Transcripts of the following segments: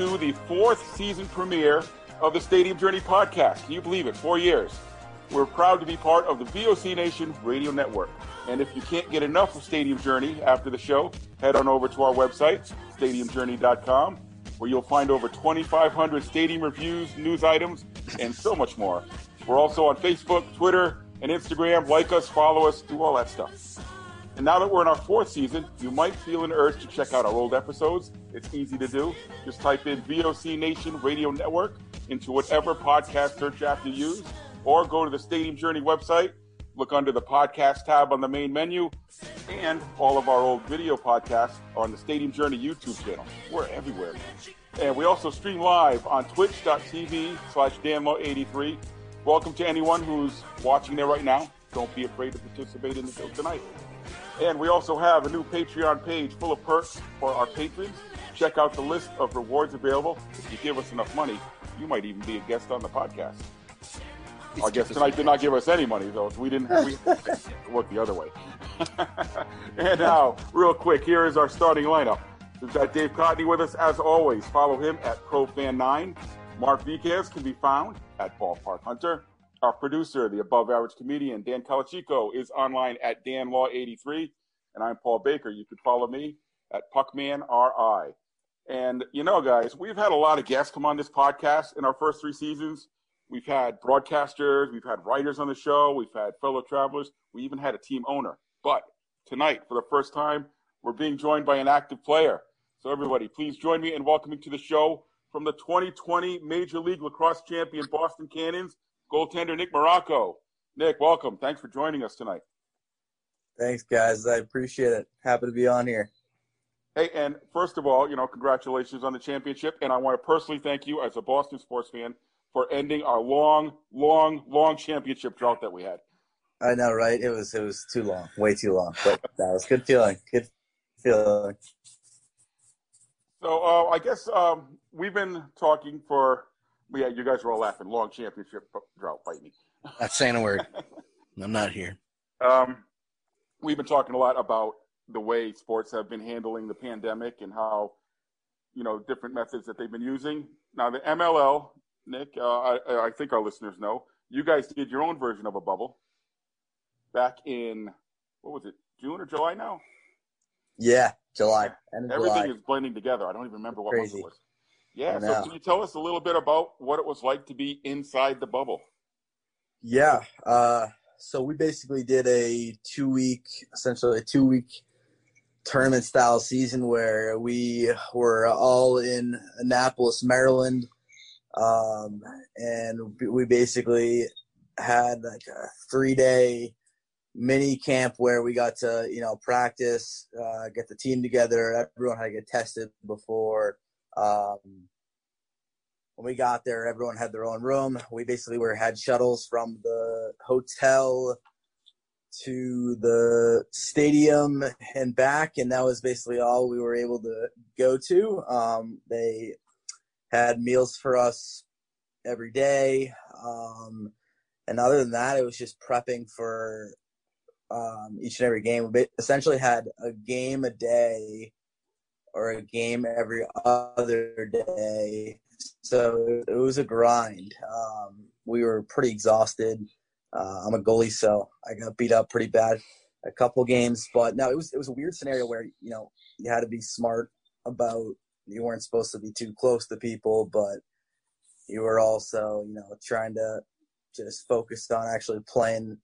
To the fourth season premiere of the Stadium Journey podcast. Can you believe it? Four years. We're proud to be part of the VOC Nation Radio Network. And if you can't get enough of Stadium Journey after the show, head on over to our website, stadiumjourney.com, where you'll find over 2,500 stadium reviews, news items, and so much more. We're also on Facebook, Twitter, and Instagram. Like us, follow us, do all that stuff. And now that we're in our fourth season, you might feel an urge to check out our old episodes. It's easy to do. Just type in VOC Nation Radio Network into whatever podcast search app you use, or go to the Stadium Journey website, look under the podcast tab on the main menu, and all of our old video podcasts are on the Stadium Journey YouTube channel. We're everywhere. And we also stream live on twitch.tv slash danmo83. Welcome to anyone who's watching there right now. Don't be afraid to participate in the show tonight. And we also have a new Patreon page full of perks for our patrons. Check out the list of rewards available. If you give us enough money, you might even be a guest on the podcast. Our guest tonight did not give us any money, though. So we didn't we work the other way. and now, real quick, here is our starting lineup. We've got Dave Cotney with us as always. Follow him at ProFan9. Mark Viquez can be found at Ballpark Hunter. Our producer, the above average comedian, Dan Calachico, is online at DanLaw83. And I'm Paul Baker. You can follow me at PuckmanRI. And you know, guys, we've had a lot of guests come on this podcast in our first three seasons. We've had broadcasters, we've had writers on the show, we've had fellow travelers, we even had a team owner. But tonight, for the first time, we're being joined by an active player. So, everybody, please join me in welcoming to the show from the 2020 Major League Lacrosse champion Boston Cannons, goaltender Nick Marrocco. Nick, welcome. Thanks for joining us tonight. Thanks, guys. I appreciate it. Happy to be on here. Hey, and first of all, you know, congratulations on the championship. And I want to personally thank you as a Boston sports fan for ending our long, long, long championship drought that we had. I know, right? It was it was too long, way too long. But that was good feeling. Good feeling. So uh, I guess um, we've been talking for yeah, you guys are all laughing. Long championship drought, fight me. Not saying a word. I'm not here. Um, we've been talking a lot about the way sports have been handling the pandemic and how, you know, different methods that they've been using. Now, the MLL, Nick, uh, I, I think our listeners know, you guys did your own version of a bubble back in, what was it, June or July now? Yeah, July. Everything July. is blending together. I don't even remember what Crazy. month it was. Yeah, so can you tell us a little bit about what it was like to be inside the bubble? Yeah. Uh, so we basically did a two week, essentially a two week tournament style season where we were all in Annapolis, Maryland. Um, and we basically had like a three day mini camp where we got to, you know, practice, uh, get the team together. Everyone had to get tested before. Um, when we got there, everyone had their own room. We basically were had shuttles from the hotel to the stadium and back, and that was basically all we were able to go to. Um, they had meals for us every day, um, and other than that, it was just prepping for um, each and every game. We essentially had a game a day or a game every other day. So it was a grind. Um, we were pretty exhausted. Uh, I'm a goalie, so I got beat up pretty bad a couple games. But no, it was it was a weird scenario where you know you had to be smart about you weren't supposed to be too close to people, but you were also you know trying to just focus on actually playing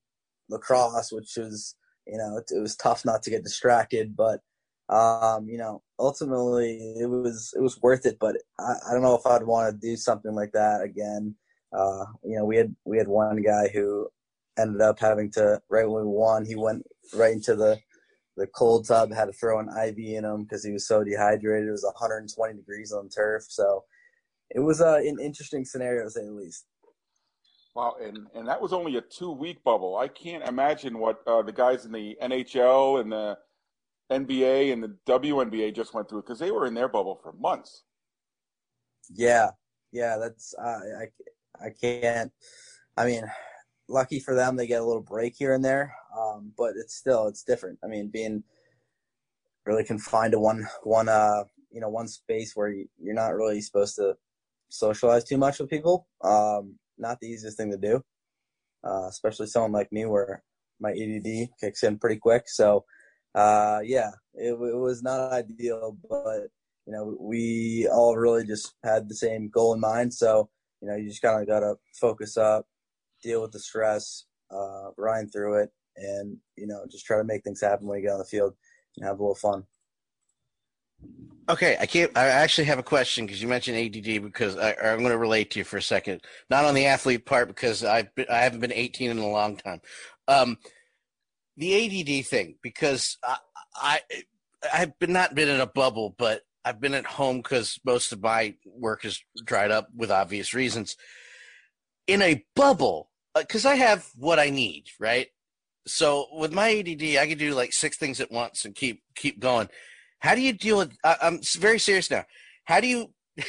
lacrosse, which was you know it, it was tough not to get distracted, but um, you know, ultimately it was it was worth it. But I, I don't know if I'd want to do something like that again. Uh, you know, we had we had one guy who ended up having to right when we won, he went right into the the cold tub, had to throw an IV in him because he was so dehydrated. It was 120 degrees on turf, so it was uh, an interesting scenario to say the least. Wow, and and that was only a two week bubble. I can't imagine what uh, the guys in the NHL and the NBA and the WNBA just went through because they were in their bubble for months. Yeah, yeah, that's uh, I I can't. I mean, lucky for them, they get a little break here and there, um, but it's still it's different. I mean, being really confined to one one uh you know one space where you, you're not really supposed to socialize too much with people. Um, not the easiest thing to do, uh, especially someone like me where my ADD kicks in pretty quick. So uh, yeah, it, it was not ideal, but you know, we all really just had the same goal in mind. So, you know, you just kind of got to focus up, deal with the stress, uh, grind through it, and, you know, just try to make things happen when you get on the field and have a little fun. Okay, I can't. I actually have a question because you mentioned ADD because I, am going to relate to you for a second. Not on the athlete part because I've been, I haven't been 18 in a long time. Um, the ADD thing because I, I I've been not been in a bubble, but I've been at home because most of my work is dried up with obvious reasons. In a bubble, because uh, I have what I need, right? So with my ADD, I can do like six things at once and keep keep going. How do you deal with? I, I'm very serious now. How do you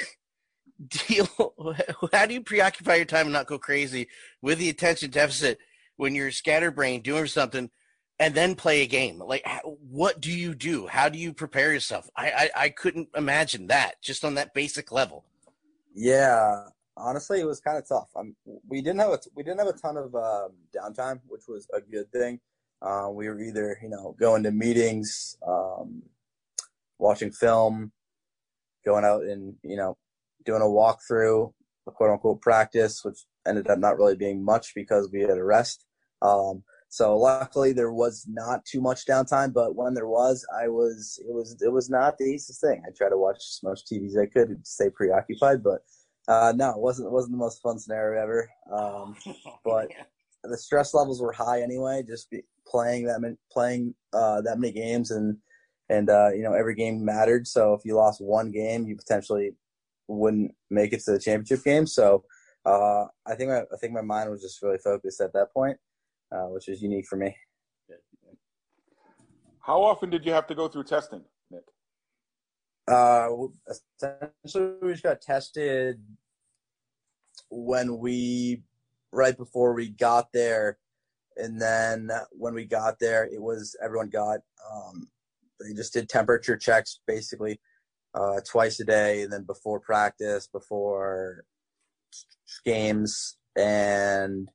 deal? How do you preoccupy your time and not go crazy with the attention deficit when you're scatterbrained doing something? And then play a game. Like, what do you do? How do you prepare yourself? I, I, I couldn't imagine that just on that basic level. Yeah, honestly, it was kind of tough. Um, we didn't have a we didn't have a ton of um, downtime, which was a good thing. Uh, we were either you know going to meetings, um, watching film, going out and you know doing a walkthrough, a quote unquote practice, which ended up not really being much because we had a rest. Um, so luckily there was not too much downtime, but when there was, I was it was it was not the easiest thing. I tried to watch as much TV as I could and stay preoccupied, but uh, no, it wasn't it wasn't the most fun scenario ever. Um, but the stress levels were high anyway. Just be, playing that many, playing uh, that many games and and uh, you know every game mattered. So if you lost one game, you potentially wouldn't make it to the championship game. So uh, I think my, I think my mind was just really focused at that point uh, which is unique for me. How often did you have to go through testing, Nick? Uh, essentially, we just got tested when we right before we got there, and then when we got there, it was everyone got. Um, they just did temperature checks basically uh, twice a day, and then before practice, before games, and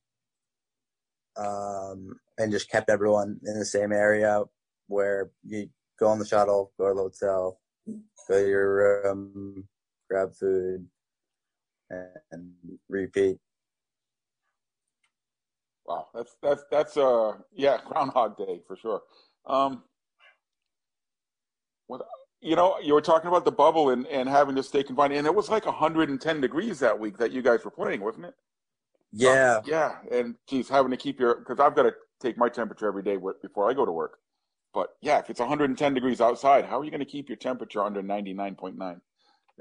um, and just kept everyone in the same area where you go on the shuttle, go to the hotel, go to your room, grab food, and repeat. Wow, that's that's that's uh yeah Groundhog Day for sure. Um, what you know, you were talking about the bubble and, and having to stay confined, and it was like 110 degrees that week that you guys were playing, wasn't it? Yeah. yeah. And geez, having to keep your, because I've got to take my temperature every day before I go to work. But yeah, if it's 110 degrees outside, how are you going to keep your temperature under 99.9?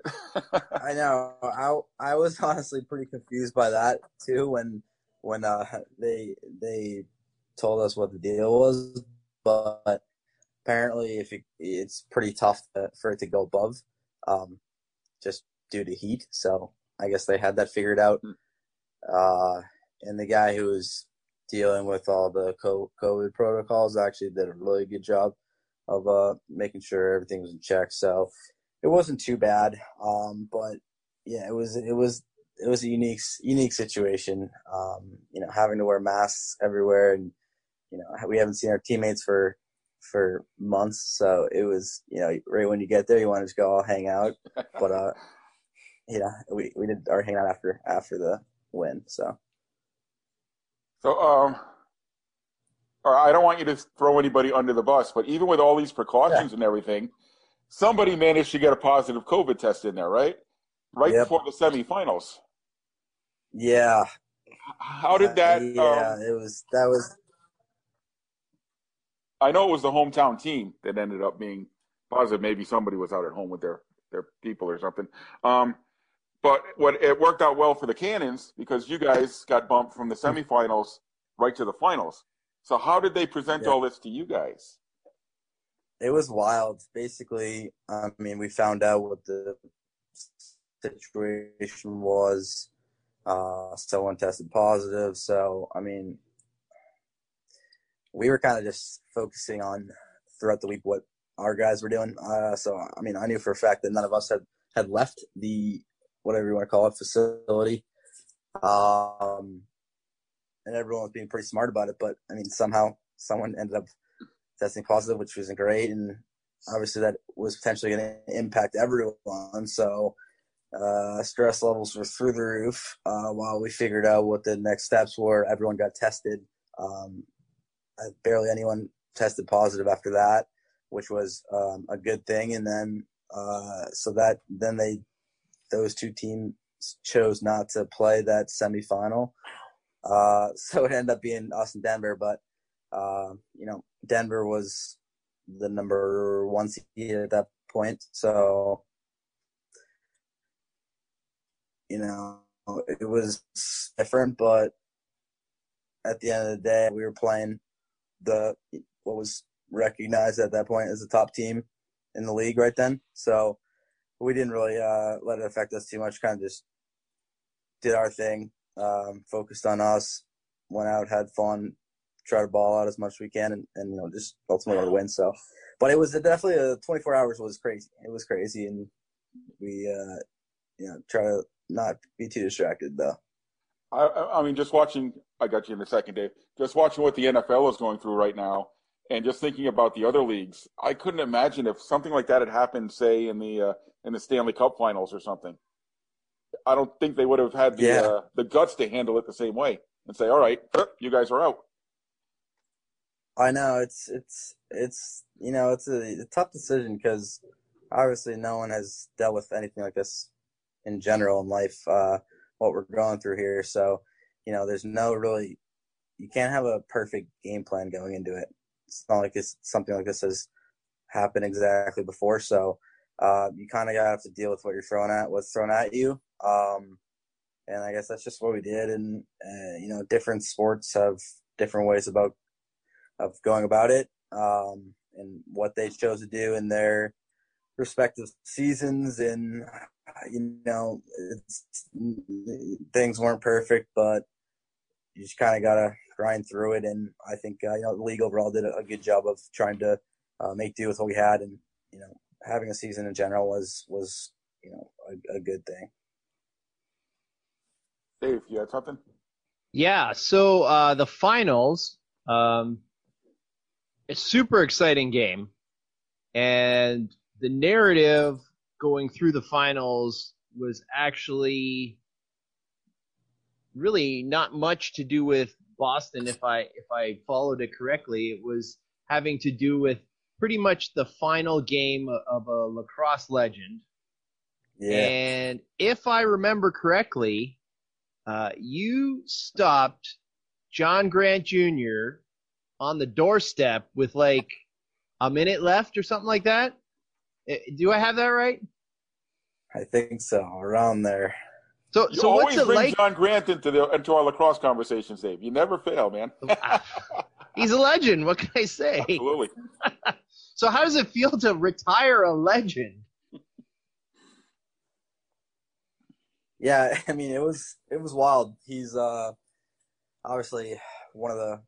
I know. I I was honestly pretty confused by that too when when uh, they they told us what the deal was, but apparently if it, it's pretty tough to, for it to go above, um, just due to heat. So I guess they had that figured out. Hmm. Uh, and the guy who was dealing with all the COVID protocols actually did a really good job of uh, making sure everything was in check. So it wasn't too bad. Um, but yeah, it was it was it was a unique unique situation. Um, you know, having to wear masks everywhere, and you know, we haven't seen our teammates for for months. So it was you know right when you get there, you want to just go all hang out. But uh, you know, we we did our hangout after after the win. So. So um. Or I don't want you to throw anybody under the bus, but even with all these precautions yeah. and everything, somebody managed to get a positive COVID test in there, right? Right yep. before the semifinals. Yeah. How did that? yeah, um, it was that was. I know it was the hometown team that ended up being positive. Maybe somebody was out at home with their their people or something. Um, but what it worked out well for the Cannons because you guys got bumped from the semifinals right to the finals. So how did they present all this to you guys? It was wild. Basically, I mean, we found out what the situation was. Uh, someone tested positive. So, I mean, we were kind of just focusing on throughout the week what our guys were doing. Uh, so, I mean, I knew for a fact that none of us had, had left the, whatever you want to call it, facility. Um, and everyone was being pretty smart about it. But I mean, somehow someone ended up testing positive, which wasn't great, and obviously that was potentially going to impact everyone. So uh, stress levels were through the roof. Uh, while we figured out what the next steps were, everyone got tested. Um, barely anyone tested positive after that, which was um, a good thing. And then uh, so that then they those two teams chose not to play that semifinal. Uh, so it ended up being us and Denver, but uh, you know, Denver was the number one seed at that point. So, you know, it was different, but at the end of the day, we were playing the what was recognized at that point as the top team in the league right then. So we didn't really uh, let it affect us too much. Kind of just did our thing, um, focused on us, went out, had fun, try to ball out as much as we can, and, and you know just ultimately win. So, but it was definitely a 24 hours was crazy. It was crazy, and we uh, you know try to not be too distracted though. I, I mean, just watching. I got you in a second, Dave. Just watching what the NFL is going through right now, and just thinking about the other leagues. I couldn't imagine if something like that had happened, say in the uh, in the Stanley Cup Finals or something. I don't think they would have had the yeah. uh, the guts to handle it the same way and say, "All right, you guys are out." I know it's it's it's you know it's a, a tough decision because obviously no one has dealt with anything like this in general in life. Uh, what we're going through here, so you know, there's no really you can't have a perfect game plan going into it. It's not like it's something like this has happened exactly before, so uh, you kind of have to deal with what you're throwing at, what's thrown at you. Um, and I guess that's just what we did. And uh, you know, different sports have different ways about of going about it, um, and what they chose to do in their respective seasons. And you know, things weren't perfect, but you just kind of gotta grind through it. And I think uh, you know the league overall did a, a good job of trying to uh, make do with what we had, and you know, having a season in general was was you know a, a good thing. Dave, you had something? Yeah. So uh, the finals, um, a super exciting game, and the narrative going through the finals was actually really not much to do with Boston. If I if I followed it correctly, it was having to do with pretty much the final game of a lacrosse legend. Yeah. And if I remember correctly, uh, you stopped John Grant Jr. on the doorstep with like a minute left or something like that. Uh, do I have that right? I think so, around there. So, You so what's always it bring like? John Grant into the into our lacrosse conversations, Dave. You never fail, man. He's a legend. What can I say? Absolutely. So, how does it feel to retire a legend? Yeah, I mean it was it was wild. He's uh obviously one of the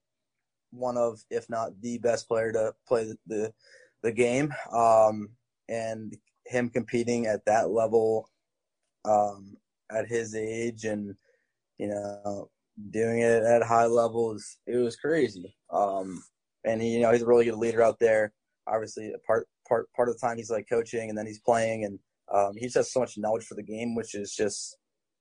one of if not the best player to play the the, the game. Um and him competing at that level um at his age and you know doing it at high levels it was crazy. Um and he, you know he's a really good leader out there. Obviously part part part of the time he's like coaching and then he's playing and um, he just has so much knowledge for the game, which is just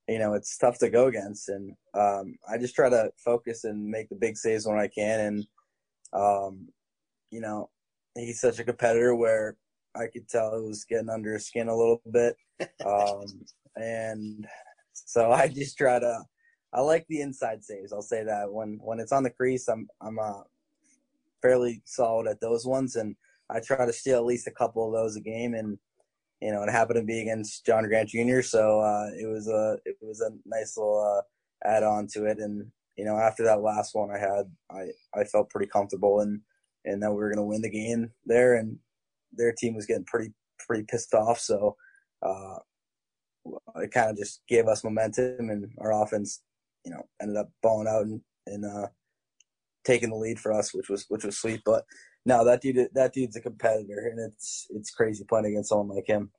you know it's tough to go against. And um, i just try to focus and make the big saves when i can. And um, you know he's such a competitor where i could tell it was getting under his skin a little bit. Um, and so i just try to i like the inside saves. I'll say that when when it's on the crease i'm i'm uh, fairly solid at those ones. And i try to steal at least a couple of those a game and you know, it happened to be against John Grant Jr. So uh, it was a it was a nice little uh, add on to it. And you know, after that last one I had, I I felt pretty comfortable and and that we were going to win the game there. And their team was getting pretty pretty pissed off. So uh, it kind of just gave us momentum, and our offense, you know, ended up balling out and and uh, taking the lead for us, which was which was sweet. But no, that dude that dude's a competitor, and it's it's crazy playing against someone like him.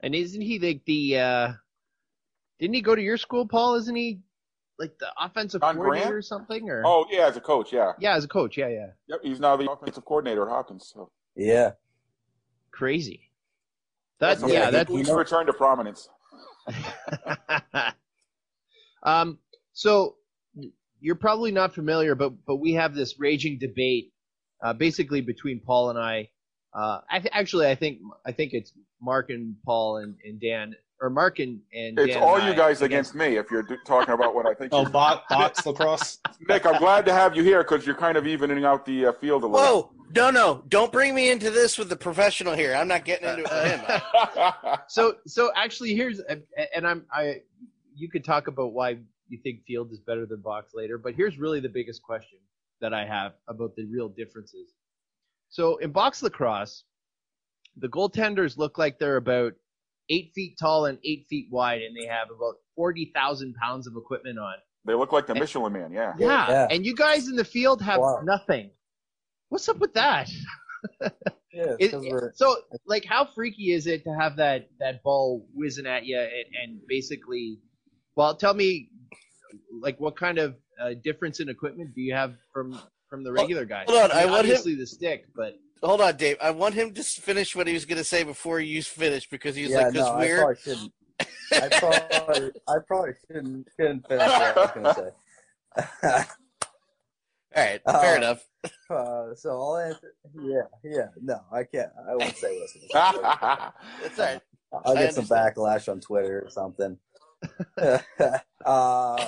And isn't he like the? uh Didn't he go to your school, Paul? Isn't he like the offensive John coordinator Grant? or something? Or Oh yeah, as a coach, yeah. yeah, as a coach, yeah, yeah, Yep, he's now the offensive coordinator at Hopkins. So Yeah, crazy. That That's yeah, a that week's return to prominence. um, so you're probably not familiar, but but we have this raging debate, uh, basically between Paul and I. Uh, I th- actually, I think I think it's Mark and Paul and, and Dan, or Mark and and It's Dan all and you guys against me if you're do- talking about what I think. Oh, you- bot, box lacrosse. Nick, I'm glad to have you here because you're kind of evening out the uh, field a little. Whoa, no, no, don't bring me into this with the professional here. I'm not getting into it with him. So so actually, here's and I'm I you could talk about why you think field is better than box later, but here's really the biggest question that I have about the real differences. So in box lacrosse, the goaltenders look like they're about eight feet tall and eight feet wide, and they have about forty thousand pounds of equipment on. they look like the Michelin Man, yeah. Yeah, Yeah. and you guys in the field have Wow. nothing. What's up with that? yeah. It- so, like, how freaky is it to have that that ball whizzing at you and, and basically, well, tell me, like, what kind of uh, difference in equipment do you have from from the regular guys? hold on, I want him- obviously the stick, but Hold on, Dave. I want him to finish what he was going to say before you finish because he's yeah, like, because no, I we're. probably shouldn't. I probably, I probably shouldn't, shouldn't finish what I was gonna say. All right, fair Uh, enough. uh, so I'll answer. Yeah, yeah. No, I can't. I won't say what I was gonna say. That's all right. I'll get some backlash on Twitter or something. uh,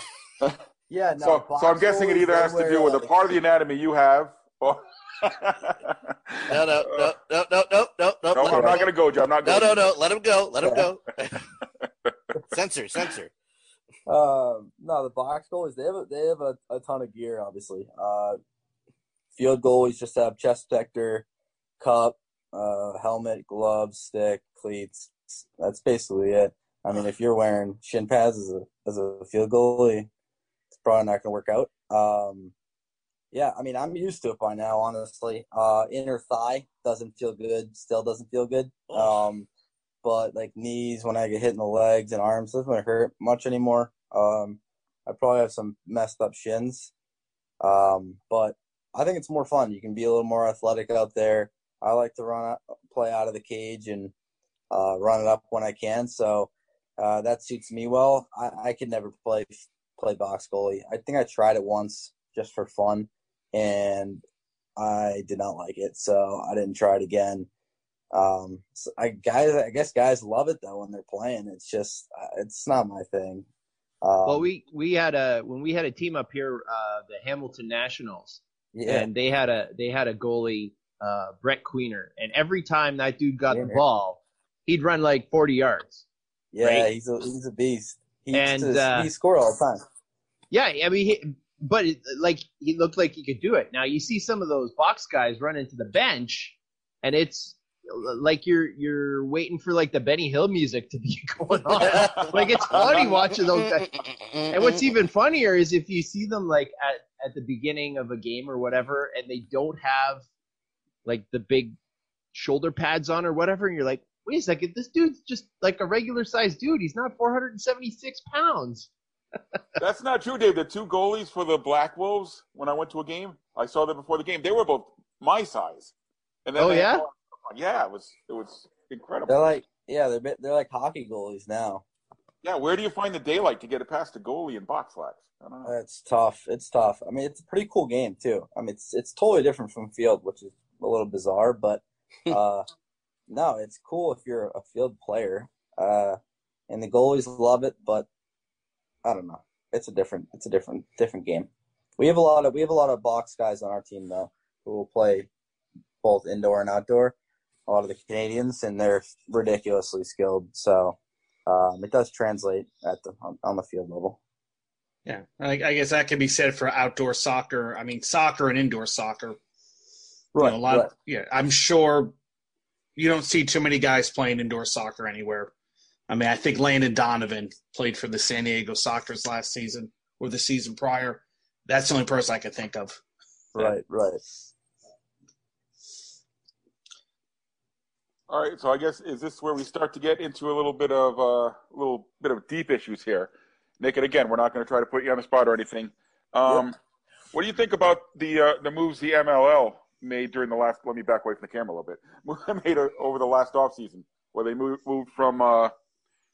yeah, no. so, so I'm guessing it either has to do with a part of the anatomy you have, or No, no, no, no, no, no, no, no. No, I'm him not going to go, Joe. I'm not No, going. no, no. No. Let him go. Let him go. censor, censor. Um, no, the box goalies they have a, they have a, a ton of gear. Obviously, uh, field goalies just have chest protector, cup, uh, helmet, gloves, stick, cleats. That's basically it. I mean, if you're wearing shin pads as a as a field goalie, it's probably not going to work out. Um, yeah, I mean, I'm used to it by now. Honestly, uh, inner thigh doesn't feel good. Still doesn't feel good. Um, but like knees when I get hit in the legs and arms doesn't really hurt much anymore. Um, I probably have some messed up shins, um, but I think it's more fun. You can be a little more athletic out there. I like to run, out, play out of the cage and uh, run it up when I can. So uh, that suits me well. I, I could never play play box goalie. I think I tried it once just for fun, and I did not like it. So I didn't try it again. Um, so I guys, I guess guys love it though when they're playing. It's just, uh, it's not my thing. Um, well, we we had a when we had a team up here, uh, the Hamilton Nationals, yeah, and they had a they had a goalie, uh, Brett Queener, and every time that dude got the ball, he'd run like 40 yards. Yeah, Right. he's a he's a beast. He And, to- uh, he score all the time. Yeah, I mean, he, but it, like he looked like he could do it. Now you see some of those box guys run into the bench, and it's like you're you're waiting for like the Benny Hill music to be going on. like it's funny watching those guys. And what's even funnier is if you see them like at at the beginning of a game or whatever, and they don't have like the big shoulder pads on or whatever, and you're like, wait a second, this dude's just like a regular sized dude. He's not 476 pounds. That's not true, Dave. The two goalies for the Black Wolves, when I went to a game, I saw them before the game. They were both my size. And Oh, they- yeah? yeah, it was it was incredible. They're like yeah, they're bit- they're like hockey goalies now. yeah, where do you find the daylight to get it past the goalie in box flags? I don't know. It's tough. It's tough. I mean, it's a pretty cool game too. I mean, it's it's totally different from field, which is a little bizarre, but uh, no, it's cool if you're a field player. Uh, and the goalies love it, but I don't know. It's a different. It's a different different game. We have a lot of we have a lot of box guys on our team though who will play both indoor and outdoor. A lot of the Canadians, and they're ridiculously skilled. So um, it does translate at the on, on the field level. Yeah, I, I guess that could be said for outdoor soccer. I mean, soccer and indoor soccer. You know, a lot. right. yeah, I'm sure you don't see too many guys playing indoor soccer anywhere. I mean, I think Landon Donovan played for the San Diego Sockers last season or the season prior. That's the only person I could think of. Right, right. All right, so I guess is this where we start to get into a little bit of uh, a little bit of deep issues here, Nick? And again, we're not going to try to put you on the spot or anything. Um, What do you think about the uh, the moves the MLL made during the last? Let me back away from the camera a little bit. made over the last offseason, where they moved moved from uh,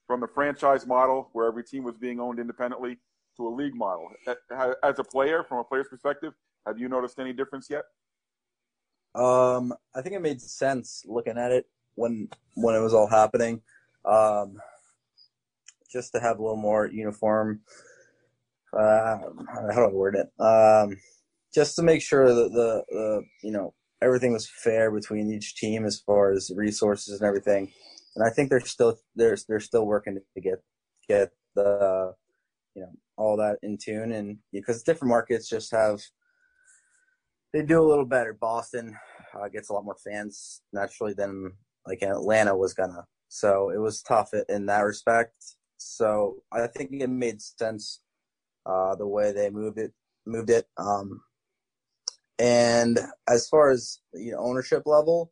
from the franchise model, where every team was being owned independently, to a league model. As a player, from a player's perspective, have you noticed any difference yet? Um, I think it made sense looking at it when when it was all happening. Um, just to have a little more uniform. Uh, how do I word it? Um, just to make sure that the, the you know everything was fair between each team as far as resources and everything. And I think they're still they're they're still working to get get the you know all that in tune and because different markets just have they do a little better. Boston uh, gets a lot more fans naturally than like Atlanta was gonna. So it was tough in that respect. So I think it made sense uh, the way they moved it. Moved it. Um, and as far as you know, ownership level,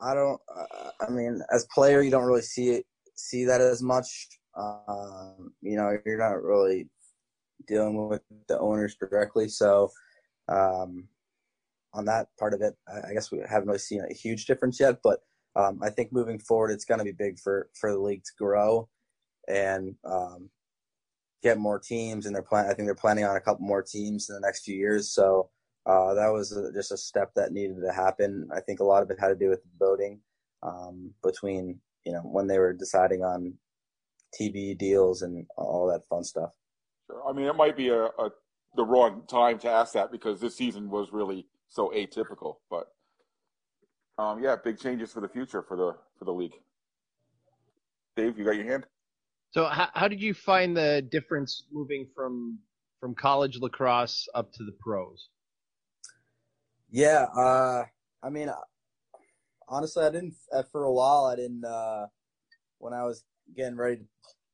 I don't. Uh, I mean, as player, you don't really see it see that as much. Um, you know, you're not really dealing with the owners directly. So um, on that part of it, I guess we haven't really seen a huge difference yet. But um, I think moving forward, it's going to be big for for the league to grow and um, get more teams. And they're plan. I think they're planning on a couple more teams in the next few years. So uh, that was a, just a step that needed to happen. I think a lot of it had to do with voting um, between you know when they were deciding on TV deals and all that fun stuff. Sure. I mean, it might be a, a the wrong time to ask that because this season was really so atypical. But um, yeah, big changes for the future for the for the league. Dave, you got your hand? So how, how did you find the difference moving from from college lacrosse up to the pros? Yeah, uh, I mean, honestly, I didn't uh, for a while. I didn't uh, when I was getting ready to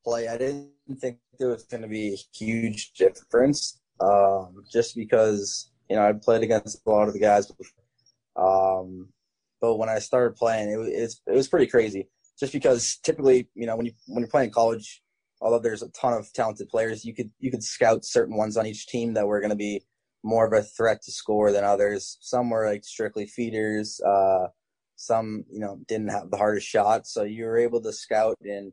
play. I didn't think there was going to be a huge difference, um, just because you know I played against a lot of the guys. Um, but when I started playing, it was it's, it was pretty crazy. Just because typically, you know, when you when you're playing college, although there's a ton of talented players, you could you could scout certain ones on each team that were going to be more of a threat to score than others. Some were like strictly feeders. Uh, some, you know, didn't have the hardest shot. So you were able to scout and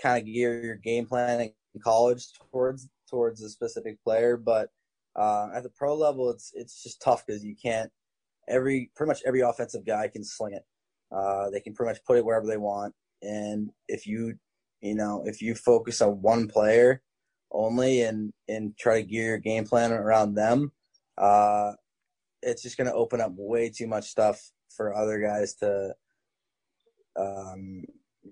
kind of gear your game plan in college towards towards a specific player. But uh, at the pro level, it's it's just tough because you can't. Every pretty much every offensive guy can sling it. Uh, they can pretty much put it wherever they want. And if you, you know, if you focus on one player only and and try to gear your game plan around them, uh, it's just going to open up way too much stuff for other guys to, um,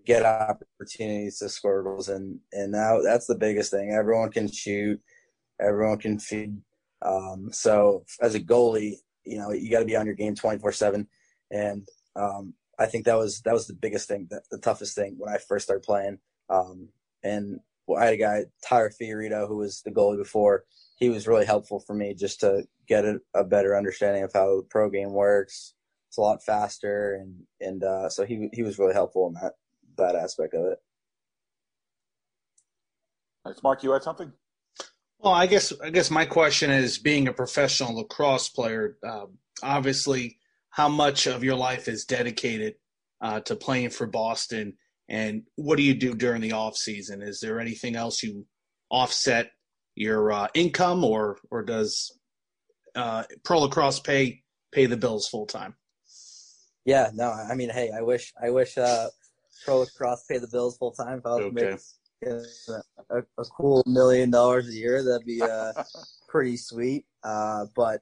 get opportunities to score goals, and and now that's the biggest thing. Everyone can shoot, everyone can feed. Um, so as a goalie, you know you got to be on your game twenty four seven, and um, I think that was that was the biggest thing, the, the toughest thing when I first started playing. Um, and I had a guy, Tyler Fiorito, who was the goalie before. He was really helpful for me just to get a, a better understanding of how the pro game works. It's a lot faster, and and uh, so he he was really helpful in that that aspect of it. Nice, Mark. You had something? Well, I guess I guess my question is, being a professional lacrosse player, uh, obviously, how much of your life is dedicated uh, to playing for Boston, and what do you do during the off season? Is there anything else you offset your uh, income, or or does uh, pro lacrosse pay pay the bills full time? Yeah, no, I mean, hey, I wish I wish uh, pro lacrosse pay the bills full time. If I was Okay. making a, a, a cool million dollars a year, that'd be uh, pretty sweet. Uh, but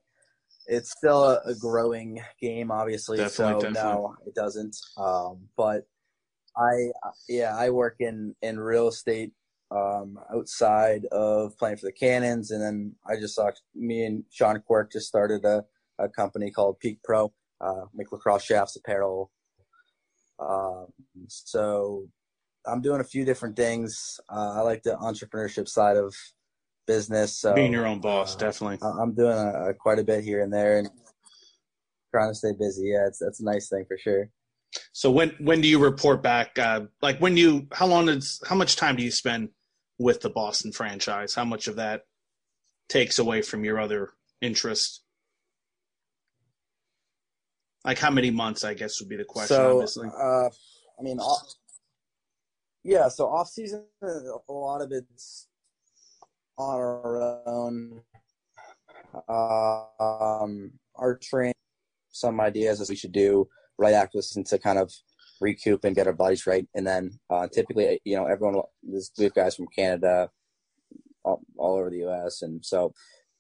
it's still a, a growing game, obviously. Definitely, so definitely. no, it doesn't. Um, but I, yeah, I work in in real estate um, outside of playing for the Cannons, and then I just saw me and Sean Quirk just started a, a company called Peak Pro, uh, make lacrosse shafts, apparel. Um, so I'm doing a few different things. Uh, I like the entrepreneurship side of business. So Being your own boss, uh, definitely. I- I'm doing a, a, quite a bit here and there, and trying to stay busy. Yeah, it's that's a nice thing for sure. So when when do you report back? Uh, like when you how long is how much time do you spend with the Boston franchise? How much of that takes away from your other interests? Like how many months? I guess would be the question. so, obviously, uh, I mean, off, yeah. So off season, a lot of it's on our own. Um, our train, some ideas as we should do right after the season to kind of recoup and get our bodies right, and then uh, typically, you know, everyone there's we have guys from Canada, all, all over the U.S. and so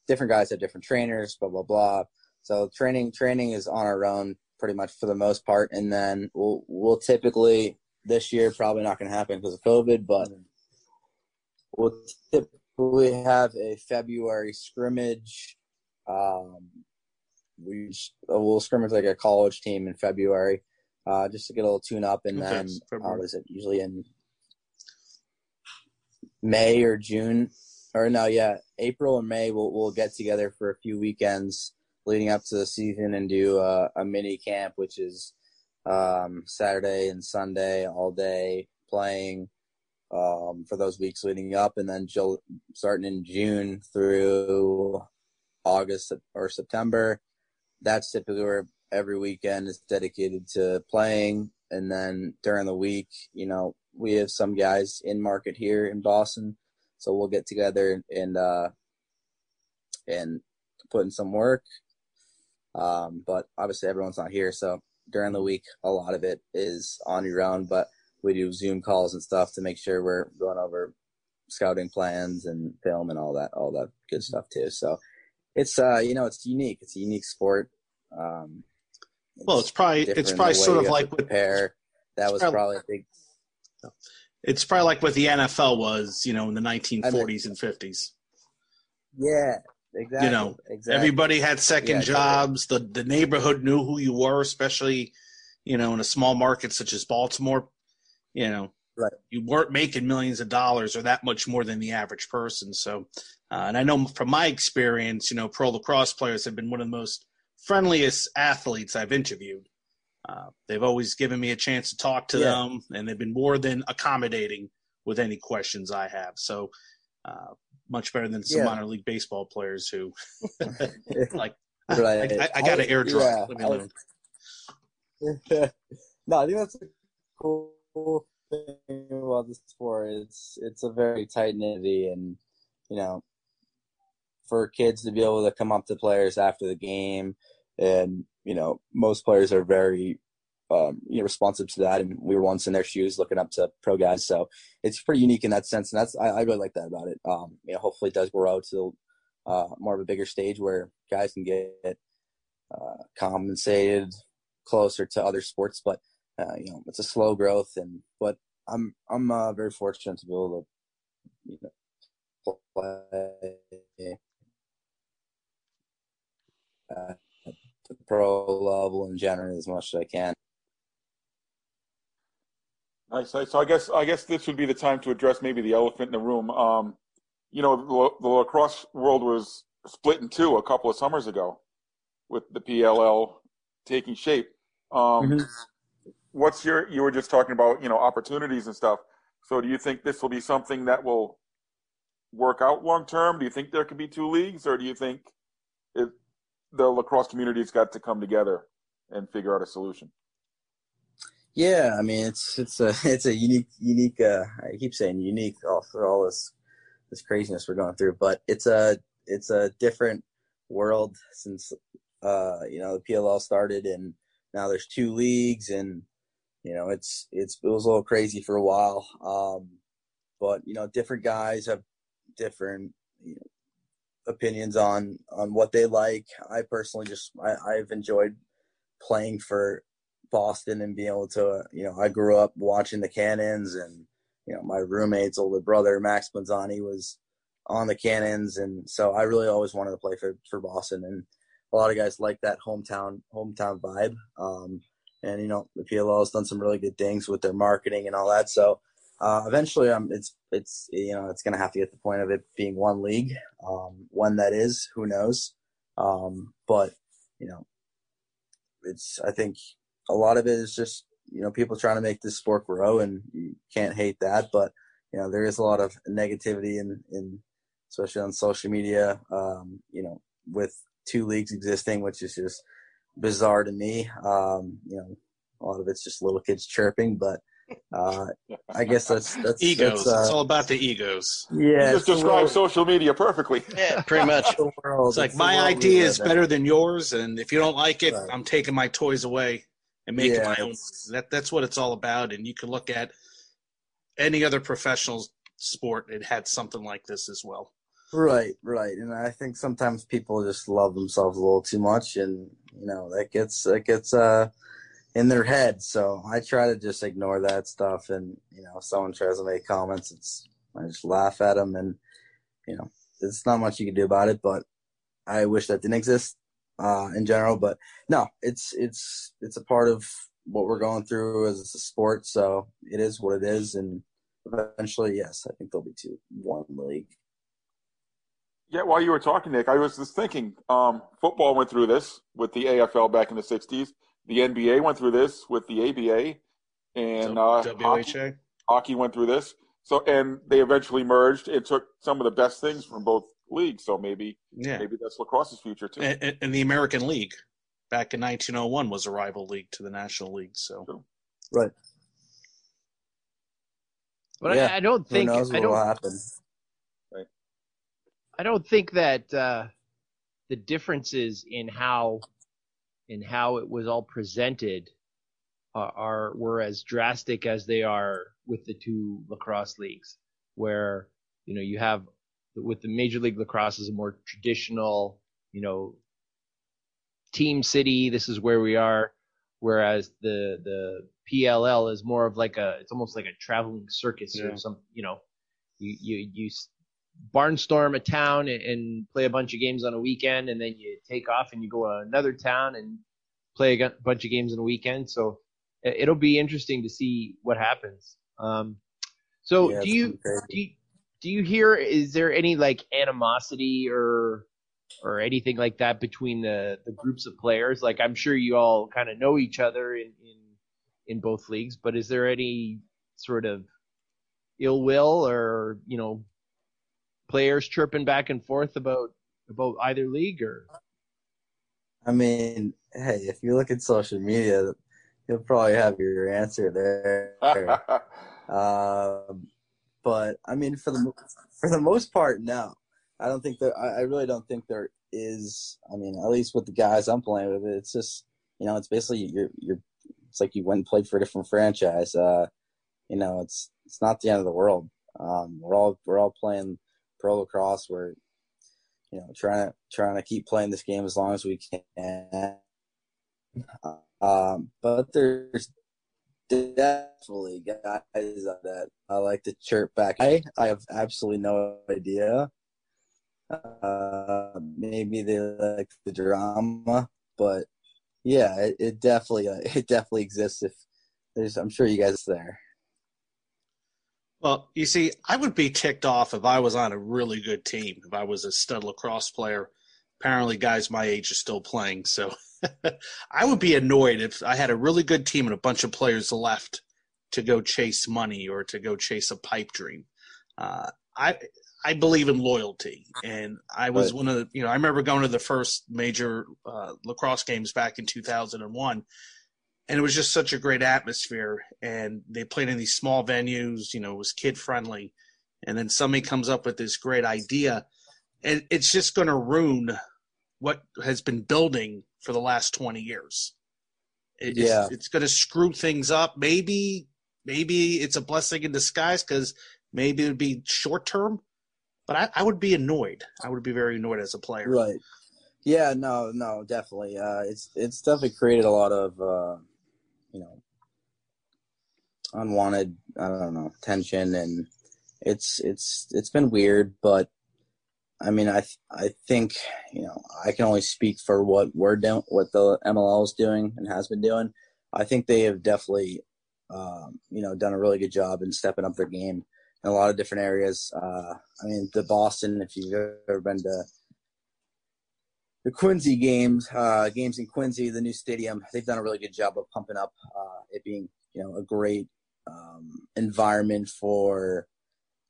different guys have different trainers, blah blah blah. So training training is on our own pretty much for the most part, and then we'll we'll typically this year probably not going to happen because of COVID, but we'll typically have a February scrimmage. Um, we will scrimmage like a college team in February, uh, just to get a little tune up, and Okay, then uh, February. what is it usually in May or June, or no, yeah, April or May. We'll we'll get together for a few weekends leading up to the season and do uh, a mini camp, which is um, Saturday and Sunday all day playing um, for those weeks leading up, and then starting in June through August or September. That's typically where every weekend is dedicated to playing, and then during the week, you know, we have some guys in market here in Boston, so we'll get together and uh, and put in some work. Um, but obviously, everyone's not here, so during the week, a lot of it is on your own. But we do Zoom calls and stuff to make sure we're going over scouting plans and film and all that, all that good stuff too. So it's uh, you know, it's unique. It's a unique sport. Um, well, it's probably it's probably sort of like with prepare. That was probably- probably a big. it's probably like what the NFL was, you know, in the 1940s and 50s. Yeah, exactly. You know, exactly. Everybody had second Yeah, jobs. The the neighborhood knew who you were, especially you know in a small market such as Baltimore. You know, Right. you weren't making millions of dollars or that much more than the average person. So, uh, and I know from my experience, you know, pro lacrosse players have been one of the most friendliest athletes I've interviewed. Uh, they've always given me a chance to talk to Yeah. them, and they've been more than accommodating with any questions I have. So, uh, much better than some Yeah. minor league baseball players who like Right. I, I, I got an I- air dry. yeah, I- no, I think that's a cool thing about the sport. It's it's a very tight knitty, and you know, for kids to be able to come up to players after the game, and you know, most players are very um, you know responsive to that, and we were once in their shoes looking up to pro guys, so it's pretty unique in that sense, and that's I, I really like that about it. Um, you know, hopefully it does grow to uh, more of a bigger stage where guys can get uh, compensated closer to other sports. But uh, you know, it's a slow growth, and but I'm I'm uh, very fortunate to be able to you know play uh, the pro level and generate as much as I can. Nice, nice. So I guess I guess this would be the time to address maybe the elephant in the room. Um, you know, the, the lacrosse world was split in two a couple of summers ago, with the PLL taking shape. Um, mm-hmm. What's your? You were just talking about you know opportunities and stuff. So do you think this will be something that will work out long term? Do you think there could be two leagues, or do you think it, the lacrosse community's got to come together and figure out a solution? Yeah, I mean it's it's a it's a unique unique. Uh, I keep saying unique all for all this this craziness we're going through, but it's a it's a different world since uh, you know the PLL started and now there's two leagues and you know it's it's it was a little crazy for a while. Um, but you know different guys have different you know, opinions on on what they like. I personally just I, I've enjoyed playing for Boston and being able to, you know, I grew up watching the Cannons and, you know, my roommate's older brother, Max Manzani, was on the Cannons. And so I really always wanted to play for, for Boston. And a lot of guys like that hometown, hometown vibe. Um, and, you know, the PLL has done some really good things with their marketing and all that. So, uh, eventually, um, it's, it's, you know, it's going to have to get to the point of it being one league. Um, when that is, who knows? Um, but, you know, it's, I think a lot of it is just you know people trying to make this sport grow, and you can't hate that. But you know there is a lot of negativity in in especially on social media. Um, you know with two leagues existing, which is just bizarre to me. Um, you know a lot of it's just little kids chirping, but uh, I guess that's that's egos. That's, uh, it's all about the egos. Yeah, you just describe social media perfectly. Yeah, pretty much. it's like it's my idea is better than yours, and if you don't like it, right. I'm taking my toys away and making yeah, my own. That that's what it's all about. And you can look at any other professional sport; it had something like this as well. Right, right. And I think sometimes people just love themselves a little too much, and you know that gets that gets uh in their head. So I try to just ignore that stuff. And you know, if someone tries to make comments, it's I just laugh at them, and you know, it's not much you can do about it. But I wish that didn't exist uh, in general. But no, it's it's it's a part of what we're going through as a sport. So it is what it is, and eventually, yes, I think there'll be two one league. Yeah, while you were talking, Nick, I was just thinking. Um, football went through this with the AFL back in the '60s. The NBA went through this with the ABA, and uh, hockey, hockey went through this. So, and they eventually merged. It took some of the best things from both leagues. So maybe yeah. maybe that's lacrosse's future too. And, and, the American League back in 1901 was a rival league to the National League. So right. But yeah. I, I, don't think I don't happen. Right. I don't think that uh, the differences in how in how it was all presented are, are were as drastic as they are with the two lacrosse leagues, where you know you have with the Major League Lacrosse is a more traditional, you know, team city. This is where we are. Whereas the the PLL is more of like a, it's almost like a traveling circus yeah. or some, you know, you you you barnstorm a town and, play a bunch of games on a weekend, and then you take off and you go to another town and play a bunch of games on a weekend. So it'll be interesting to see what happens. Um, so yeah, do you do you, do you hear is there any like animosity or or anything like that between the the groups of players like i'm sure you all kind of know each other in in in both leagues but is there any sort of ill will or you know players chirping back and forth about about either league or i mean hey if you look at social media you'll probably have your answer there um, but I mean, for the for the most part, no. I don't think that. I, I really don't think there is. I mean, at least with the guys I'm playing with, it's just you know, it's basically you're you're. It's like you went and played for a different franchise. Uh, you know, it's it's not the end of the world. Um, we're all we're all playing pro lacrosse. We're you know trying to trying to keep playing this game as long as we can. Um, but there's definitely guys that I like to chirp back. I I have absolutely no idea. Uh, maybe they like the drama, but yeah, it, it definitely it definitely exists. If there's, I'm sure you guys there. Well, you see, I would be ticked off if I was on a really good team. If I was a stud lacrosse player, apparently guys my age are still playing. So I would be annoyed if I had a really good team and a bunch of players left to go chase money or to go chase a pipe dream. Uh, I I believe in loyalty, and I was one of the you know I remember going to the first major uh, lacrosse games back in 2001, and it was just such a great atmosphere. And they played in these small venues, you know, it was kid friendly, and then somebody comes up with this great idea, and it's just going to ruin what has been building for the last 20 years. It, Yeah. It's, it's going to screw things up. Maybe, maybe it's a blessing in disguise because maybe it would be short term, but I, I would be annoyed. I would be very annoyed as a player. Right. Yeah. No. No. Definitely. Uh, it's it's definitely created a lot of uh, you know unwanted. I don't know tension, and it's it's it's been weird. But I mean, I I think you know I can only speak for what we're doing, what the MLL is doing and has been doing. I think they have definitely um, you know done a really good job in stepping up their game in a lot of different areas. Uh, I mean, the Boston, if you've ever been to the Quincy games, uh, games in Quincy, the new stadium, they've done a really good job of pumping up uh, it being, you know, a great um, environment for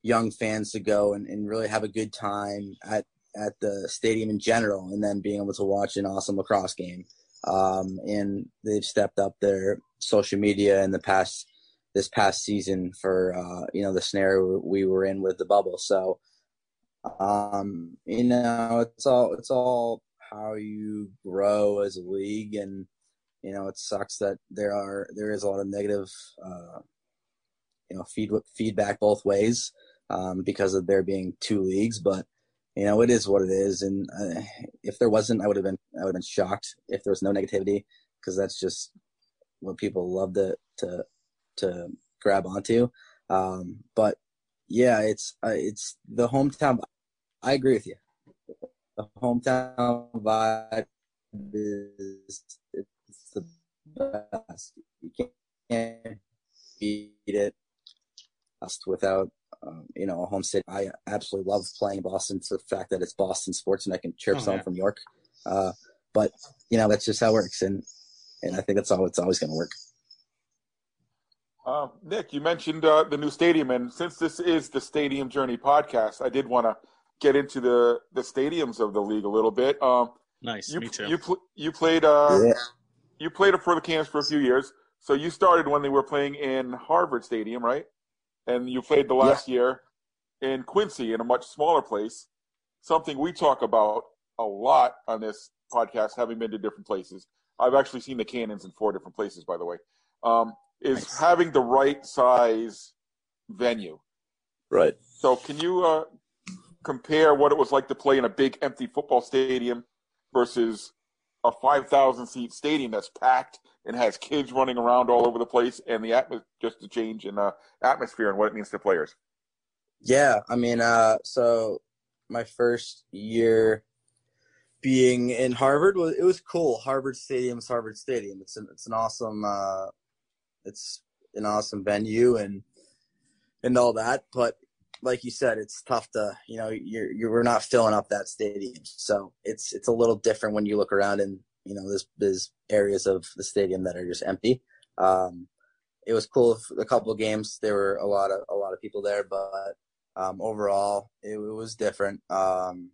young fans to go and, and really have a good time at, at the stadium in general, and then being able to watch an awesome lacrosse game. Um, and they've stepped up their social media in the past this past season for uh, you know the scenario we were in with the bubble. So um, you know it's all it's all how you grow as a league, and you know it sucks that there are there is a lot of negative uh, you know feed feedback both ways um, because of there being two leagues, but. You know, it is what it is, and uh, if there wasn't, I would have been I would have been shocked if there was no negativity, because that's just what people love to to to grab onto. Um, but yeah, it's uh, it's the hometown. I agree with you. The hometown vibe is it's the best. You can't beat it just without um, you know a home city. I absolutely love playing Boston for the fact that it's Boston sports and I can chirp Oh, someone yeah. from York. Uh, but you know that's just how it works, and and I think that's all. It's always going to work. Uh, Nick, you mentioned uh, the new stadium, and since this is the Stadium Journey podcast, I did want to get into the the stadiums of the league a little bit. Um, Nice, you me too. you pl- you played uh, Yeah. you played for the Cans for a few years, so you started when they were playing in Harvard Stadium, right? And you played the last year in Quincy in a much smaller place. Something we talk about a lot on this podcast, having been to different places. I've actually seen the Cannons in four different places, by the way. Um, is Nice. having the right size venue. Right. So, can you uh, compare what it was like to play in a big empty football stadium versus a 5,000 seat stadium that's packed and has kids running around all over the place, and the atmos- just the change in uh, atmosphere and what it means to players? Yeah, I mean, uh, so my first year being in Harvard was it was cool. Harvard Stadium's Harvard Stadium. It's an it's an awesome uh, it's an awesome venue and and all that. But like you said, it's tough to you know you're you're not filling up that stadium, so it's it's a little different when you look around and you know there's there's areas of the stadium that are just empty. Um, it was cool. A couple of games, there were a lot of a lot of people there, but um, overall, it, it was different. Um,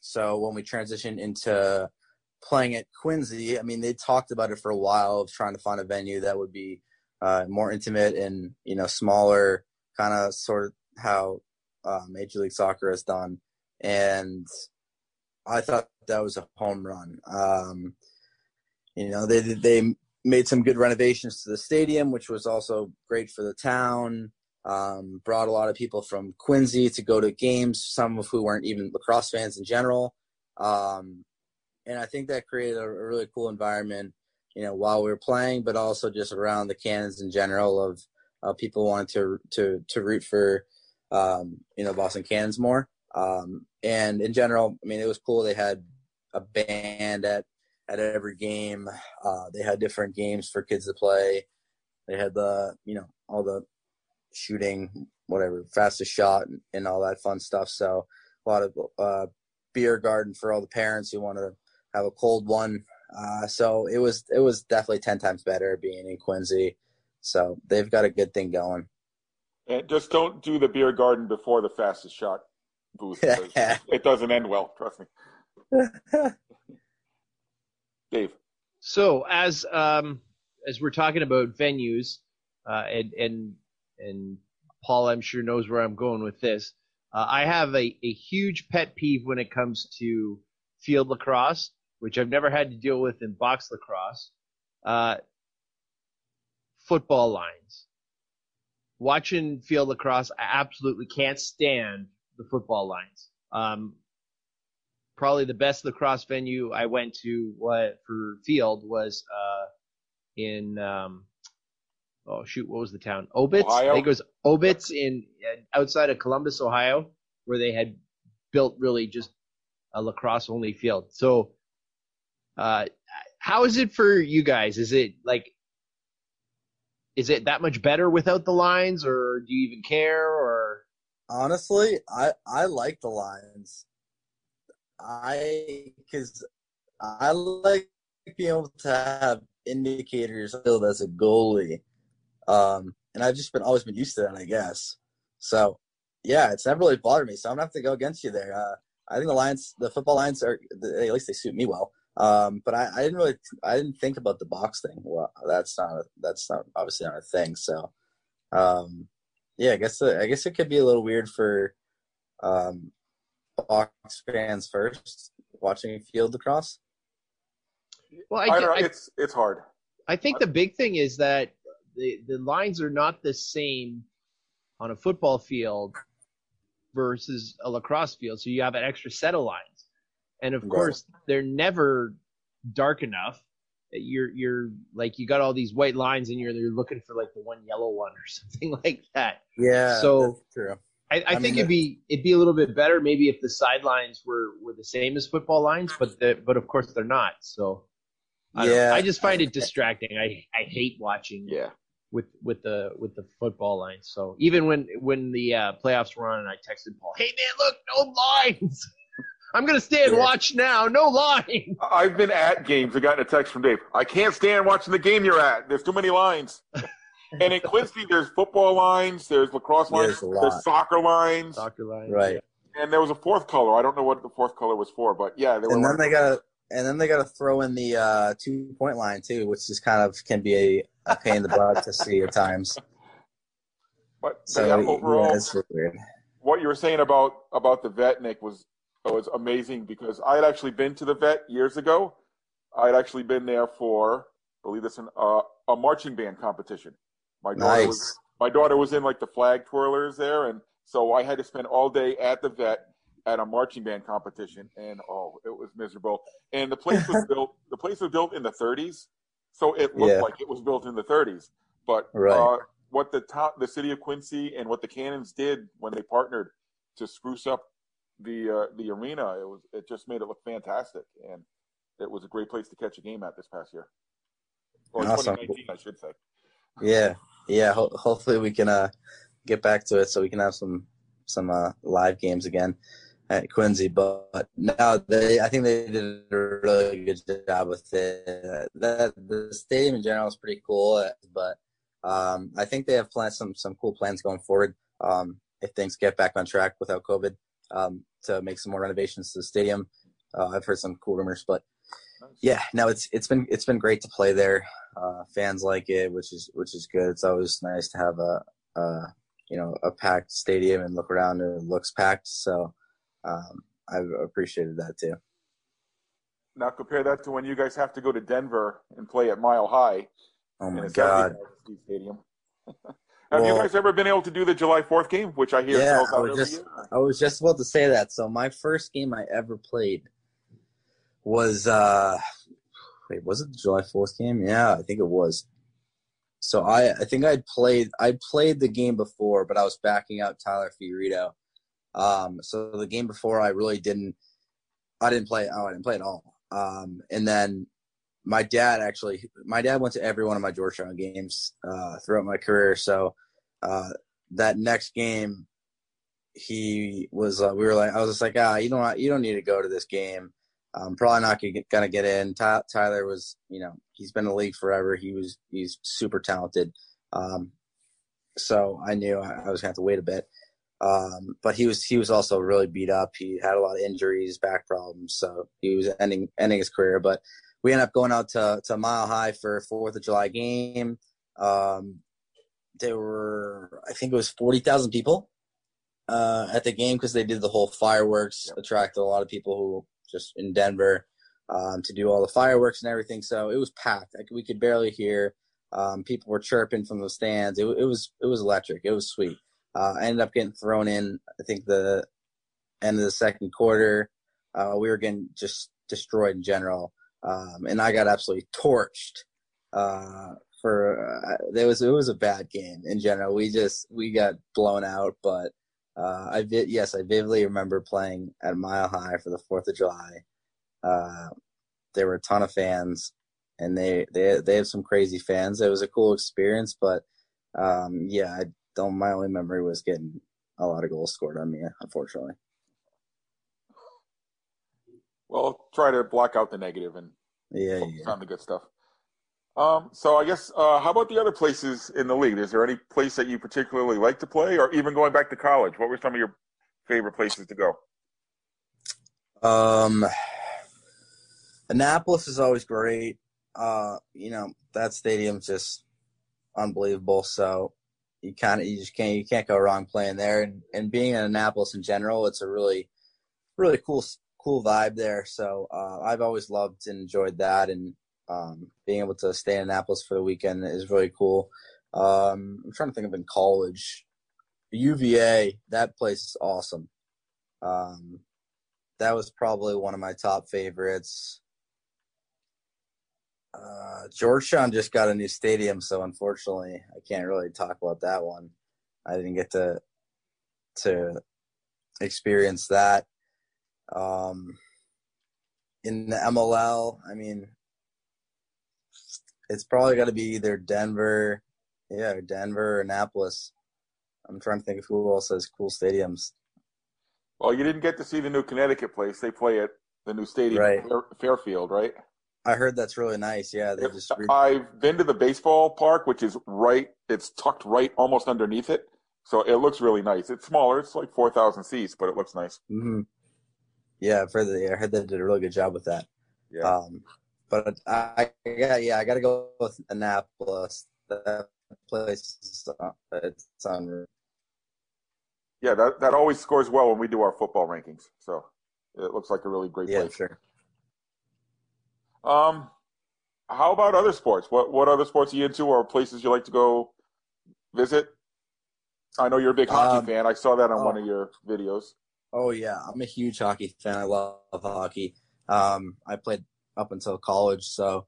so when we transitioned into playing at Quincy, I mean, they talked about it for a while of trying to find a venue that would be uh, more intimate and you know smaller, kind of sort of how uh, Major League Soccer has done, and I thought that was a home run. Um, you know, they they made some good renovations to the stadium, which was also great for the town. Um, brought a lot of people from Quincy to go to games, some of who weren't even lacrosse fans in general. Um, and I think that created a, really cool environment you know, while we were playing, but also just around the Cannons in general of people wanting to to to root for um, you know Boston Cannons more. Um, and in general, I mean, it was cool. They had a band at at every game. Uh, they had different games for kids to play. They had the you know all the shooting, whatever, fastest shot, and, and all that fun stuff. So a lot of uh, beer garden for all the parents who want to have a cold one. Uh, so it was it was definitely ten times better being in Quincy. So they've got a good thing going. And just don't do the beer garden before the fastest shot booth. it doesn't end well. Trust me. Dave. So as um, as we're talking about venues, uh, and and and Paul, I'm sure knows where I'm going with this. Uh, I have a, a huge pet peeve when it comes to field lacrosse, which I've never had to deal with in box lacrosse. Uh, football lines. Watching field lacrosse, I absolutely can't stand the football lines. Um, probably the best lacrosse venue I went to what for field was uh, in um, oh shoot, what was the town? Obetz. Ohio? I think it was Obetz in outside of Columbus, Ohio, where they had built really just a lacrosse only field. So, uh, how is it for you guys? Is it like, is it that much better without the lines, or do you even care? Or honestly, I I like the lines. I because I like being able to have indicators still as a goalie um, and I've just been always been used to that, I guess. So, yeah, it's never really bothered me. So I'm gonna have to go against you there. Uh, I think the Lions, the football Lions are at least they suit me well. Um, but I, I, didn't really, I didn't think about the box thing. Well, that's not, a, that's not obviously not a thing. So, um, yeah, I guess, uh, I guess it could be a little weird for, um, box fans first watching field lacrosse. Well, I, I don't. I, it's, it's hard. I think the big thing is that the, the lines are not the same on a football field versus a lacrosse field. So you have an extra set of lines. And of right. course, they're never dark enough. You're you're like you got all these white lines and you're you're looking for like the one yellow one or something like that. Yeah. So true. I, I, I think mean, it'd be it'd be a little bit better maybe if the sidelines were were the same as football lines, but the, but of course they're not. So I yeah, I just find it distracting. I I hate watching yeah with with the with the football lines. So even when when the uh, playoffs were on, and I texted Paul, "Hey man, look, no lines. I'm gonna stay and watch now. No lines." I've been at games. I got a text from Dave. I can't stand watching the game you're at. There's too many lines. and in Quincy, there's football lines, there's lacrosse lines, there's, there's soccer lines, soccer lines, right? And there was a fourth color. I don't know what the fourth color was for, but yeah, they were. And then they got and then they got to throw in the uh, two point line too, which is kind of can be a, a pain in the butt to see at times. But, so yeah, overall, yeah, weird. what you were saying about about the vet, Nick, was was amazing because I had actually been to the vet years ago. I had actually been there for, believe this, uh, a marching band competition. My daughter nice. was my daughter was in like the flag twirlers there, and so I had to spend all day at the vet at a marching band competition, and oh, it was miserable. And the place was built. The place was built in the 30s, so it looked yeah. like it was built in the 30s. But right. uh, what the top, the city of Quincy, and what the Cannons did when they partnered to spruce up the uh, the arena, it was it just made it look fantastic, and it was a great place to catch a game at this past year, or awesome. 2019, I should say. Yeah, yeah. Ho- hopefully, we can uh, get back to it so we can have some some uh, live games again at Quincy, but now they, I think they did a really good job with it. The, the stadium in general is pretty cool, but um, I think they have plans, some some cool plans going forward. Um, if things get back on track without COVID, um, to make some more renovations to the stadium. Uh, I've heard some cool rumors, but yeah, no, it's it's been it's been great to play there. Uh, fans like it, which is which is good. It's always nice to have a, a you know a packed stadium and look around and it looks packed. So um, I've appreciated that too. Now compare that to when you guys have to go to Denver and play at Mile High. Oh my God! Stadium. have well, you guys ever been able to do the July Fourth game, which I hear? Yeah, I was just I was just about to say that. So my first game I ever played was uh, wait, was it the July Fourth game? Yeah, I think it was. So I I think I'd played I played the game before, but I was backing out Tyler Fiorito. Um, so the game before I really didn't I didn't play oh I didn't play at all. Um, and then my dad actually my dad went to every one of my Georgetown games uh, throughout my career. So uh, that next game he was uh, we were like I was just like ah you don't you don't need to go to this game. I'm probably not gonna get in. Ty- Tyler was, you know, he's been in the league forever. He was, he's super talented. Um, so I knew I, I was gonna have to wait a bit. Um, but he was, he was also really beat up. He had a lot of injuries, back problems, so he was ending ending his career. But we ended up going out to to Mile High for Fourth of July game. Um, there were, I think it was forty thousand people uh, at the game because they did the whole fireworks, attracted a lot of people who just in Denver um, to do all the fireworks and everything. So it was packed. Like we could barely hear. Um, people were chirping from the stands. It, it, was it was electric. It was sweet. Uh, I ended up getting thrown in. I think the end of the second quarter, uh, we were getting just destroyed in general, um, and I got absolutely torched. Uh, for uh, it was it was a bad game in general. We just we got blown out, but uh, I vi- yes, I vividly remember playing at Mile High for the Fourth of July. Uh, there were a ton of fans, and they they they have some crazy fans. It was a cool experience, but um, yeah, I don't. My only memory was getting a lot of goals scored on me, unfortunately. Well, try to block out the negative and yeah, focus yeah. on the good stuff. Um, so I guess, uh, how about the other places in the league? Is there any place that you particularly like to play, or even going back to college? What were some of your favorite places to go? Um, Annapolis is always great. Uh, you know that stadium's just unbelievable. So you kind of you just can't you can't go wrong playing there. And and being in Annapolis in general, it's a really really cool cool vibe there. So uh, I've always loved and enjoyed that. And um, being able to stay in Annapolis for the weekend is really cool. Um, I'm trying to think of in college, UVA. That place is awesome. Um, that was probably one of my top favorites. Uh, Georgetown just got a new stadium, so unfortunately, I can't really talk about that one. I didn't get to to experience that. Um, in the MLL, I mean, it's probably got to be either Denver, yeah, Denver or Annapolis. I'm trying to think of who else has cool stadiums. Well, you didn't get to see the new Connecticut place. They play at the new stadium, Right. Fair, Fairfield, right? I heard that's really nice. Yeah, they just re- I've been to the baseball park, which is right. It's tucked right almost underneath it, so it looks really nice. It's smaller. It's like four thousand seats, but it looks nice. hmm Yeah, heard that. I heard they did a really good job with that. Yeah. Um, but I, I got yeah, I got to go with Annapolis. That place is uh, it's unreal. yeah, that that always scores well when we do our football rankings. So it looks like a really great Yeah, place. sure. Um, how about other sports? What what other sports are you into, or places you like to go visit? I know you're a big hockey Um, fan. I saw that on oh. one of your videos. Oh yeah, I'm a huge hockey fan. I love hockey. Um, I played up until college, so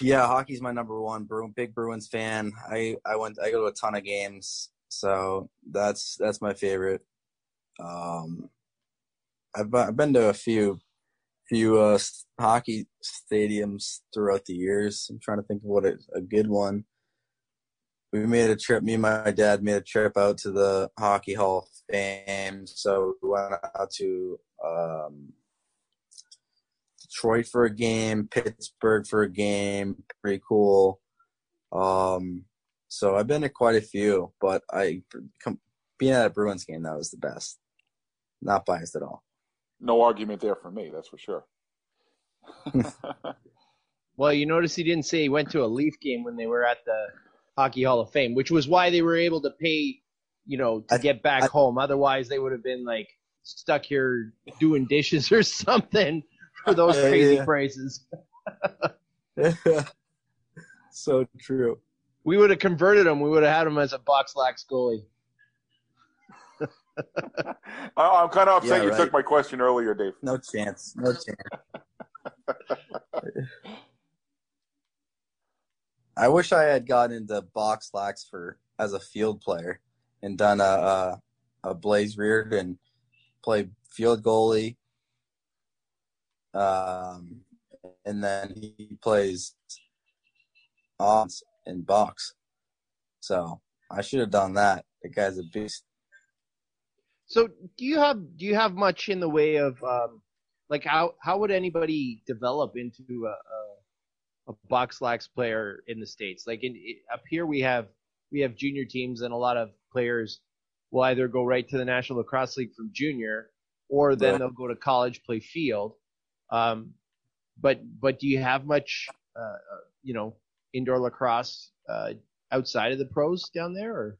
yeah, hockey's my number one. Big Bruins fan. I I went. I go to a ton of games, so that's that's my favorite. Um, I've I've been to a few few uh, hockey stadiums throughout the years. I'm trying to think of what a, a good one. We made a trip. Me and my dad made a trip out to the Hockey Hall of Fame. So we went out to um, Detroit for a game, Pittsburgh for a game. Pretty cool. Um, so I've been to quite a few, but I being at a Bruins game that was the best. Not biased at all. No argument there for me. That's for sure. Well, you notice he didn't say he went to a Leaf game when they were at the Hockey Hall of Fame, which was why they were able to pay, you know, to I- get back I- home. Otherwise, they would have been like stuck here doing dishes or something for those Yeah, crazy yeah. prices. so true. We would have converted him. We would have had him as a box lax goalie. I- I'm kind of upset Yeah, you right. took my question earlier, Dave. No chance. No chance. I wish I had gotten into box lax for as a field player and done a a, a Blaze Riorden play field goalie. Um, and then he plays odds in box. So I should have done that. The guy's a beast. So do you have do you have much in the way of um, like how how would anybody develop into a, a, a box lax player in the states? Like in up here we have we have junior teams and a lot of players will either go right to the National Lacrosse League from junior or then Right. they'll go to college play field. Um, but but do you have much uh, uh, you know indoor lacrosse uh, outside of the pros down there or?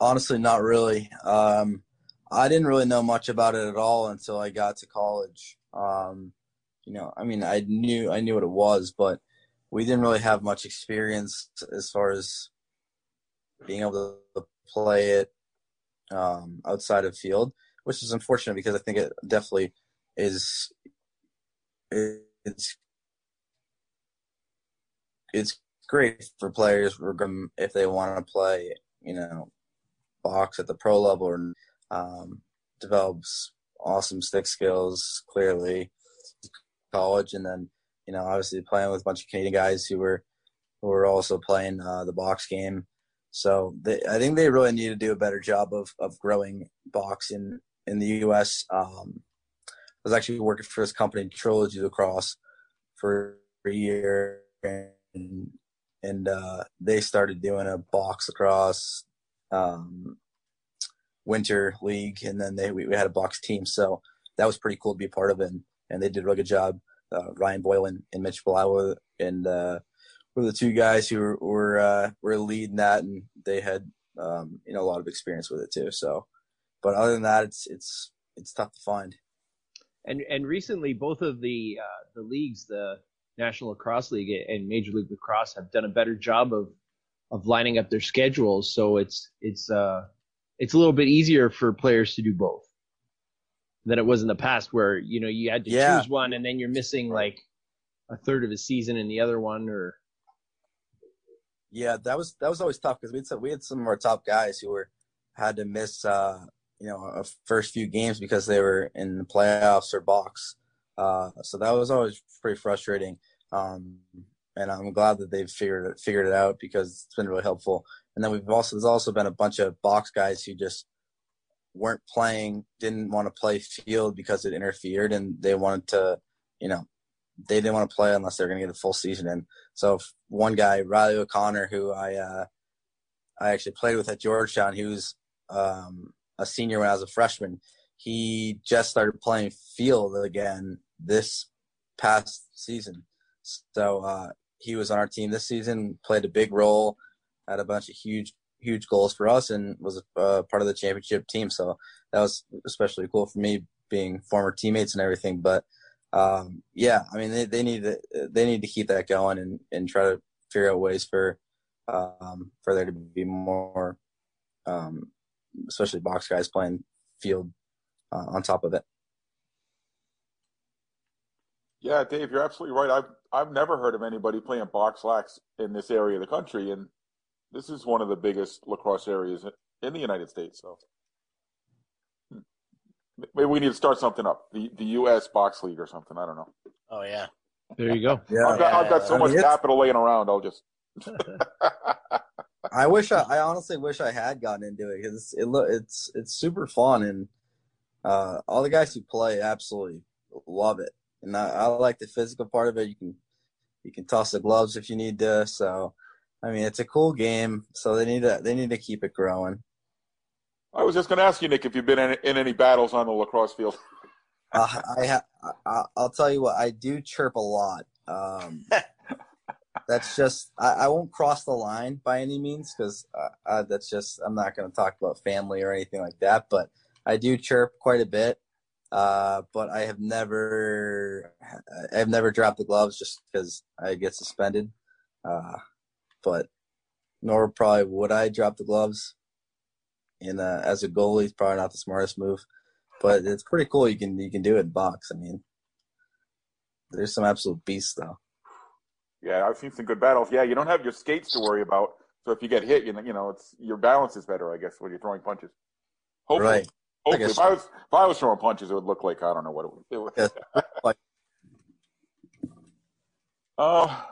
Honestly, not really. Um, I didn't really know much about it at all until I got to college. Um, you know, I mean, I knew I knew what it was, but we didn't really have much experience as far as being able to play it um, outside of field, which is unfortunate because I think it definitely is. It's it's great for players if they want to play, you know, box at the pro level or um, develops awesome stick skills clearly college and then you know obviously playing with a bunch of Canadian guys who were who were also playing uh, the box game so they, I think they really need to do a better job of of growing box in the U.S. Um, I was actually working for this company Trilogy Lacrosse for a year and and uh, they started doing a box lacrosse um, winter league, and then they we, we had a box team. So that was pretty cool to be part of it, and, and they did a really good job. Uh, Ryan Boylan and Mitch Balawa and uh, were the two guys who were were, uh, were leading that, and they had um, you know a lot of experience with it too. So, but other than that, it's it's it's tough to find. And and recently, both of the uh, the leagues, the National Lacrosse League and Major League Lacrosse, have done a better job of of lining up their schedules. So it's it's uh it's a little bit easier for players to do both than it was in the past, where you know you had to Yeah. choose one and then you're missing like a third of a season in the other one, or Yeah, that was that was always tough because we had some, we had some of our top guys who were had to miss uh, you know a first few games because they were in the playoffs or box. Uh, so that was always pretty frustrating. Um, and I'm glad that they've figured it, figured it out because it's been really helpful. And then we've also there's also been a bunch of box guys who just weren't playing, didn't want to play field because it interfered, and they wanted to, you know, they didn't want to play unless they're going to get a full season in. So one guy, Riley O'Connor, who I uh, I actually played with at Georgetown, he was um, a senior when I was a freshman. He just started playing field again this past season. So uh, he was on our team this season, played a big role, had a bunch of huge huge goals for us, and was uh, part of the championship team. So that was especially cool for me, being former teammates and everything. But um, yeah, I mean, they, they need to they need to keep that going and, and try to figure out ways for um, for there to be more, um, especially box guys playing field uh, on top of it. Yeah, Dave, you're absolutely right. I've I've never heard of anybody playing box lax in this area of the country, and this is one of the biggest lacrosse areas in the United States. So hmm. maybe we need to start something up the the U.S. Box League or something. I don't know. Oh yeah. there you go. Yeah, I've got I've got so I mean, much it's- capital laying around. I'll just. I wish I, I honestly wish I had gotten into it because it lo- it's it's super fun and uh, all the guys who play absolutely love it and I, I like the physical part of it. You can you can toss the gloves if you need to. So I mean, it's a cool game. So they need to they need to keep it growing. I was just going to ask you, Nick, if you've been in, in any battles on the lacrosse field. Uh, I ha- I, I'll tell you what I do chirp a lot. Um, that's just I, I won't cross the line by any means because uh, uh, that's just I'm not going to talk about family or anything like that. But I do chirp quite a bit. Uh, but I have never I've never dropped the gloves just because I get suspended. But nor probably would I drop the gloves. And uh, as a goalie, it's probably not the smartest move but it's pretty cool. You can you can do it in box. I mean, there's some absolute beasts though. Yeah, I've seen some good battles. Yeah, you don't have your skates to worry about. So if you get hit, you know, you know, it's your balance is better, I guess, when you're throwing punches. Hopefully, Right. hopefully, guess if I was if I was throwing punches, it would look like I don't know what it would. It would Yeah. Like- uh,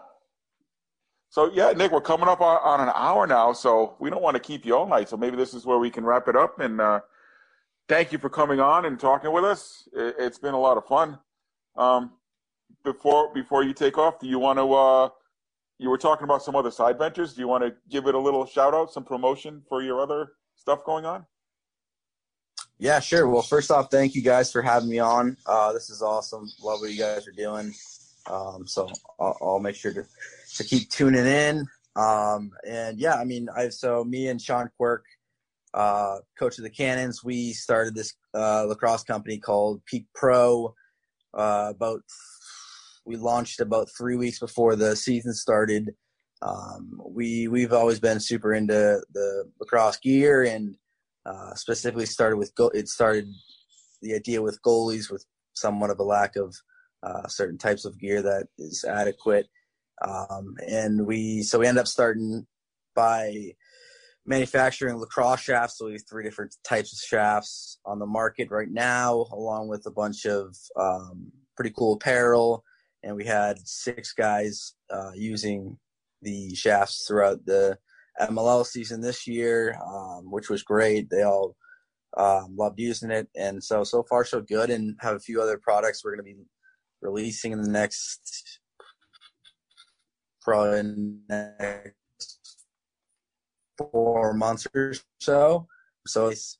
so yeah, Nick, we're coming up on, on an hour now, so we don't want to keep you all night. So maybe this is where we can wrap it up. And uh, thank you for coming on and talking with us. It, it's been a lot of fun. Um, before before you take off, do you want to? Uh, you were talking about some other side ventures. Do you want to give it a little shout out, some promotion for your other stuff going on? Yeah, sure. Well, first off, thank you guys for having me on. Uh, this is awesome. Love what you guys are doing. Um, so I'll, I'll make sure to, to keep tuning in. Um, and yeah, I mean, I so me and Sean Quirk, uh, coach of the Cannons, we started this uh, lacrosse company called Peak Pro. Uh, about we launched about three weeks before the season started. Um, we we've always been super into the lacrosse gear and uh, specifically started with go- it started the idea with goalies with somewhat of a lack of uh, certain types of gear that is adequate um, and we so we end up starting by manufacturing lacrosse shafts so we have three different types of shafts on the market right now along with a bunch of um, pretty cool apparel and we had six guys uh, using the shafts throughout the MLL season this year, um, which was great. They all um, loved using it, and so so far so good. And have a few other products we're going to be releasing in the next probably next four months or so. So it's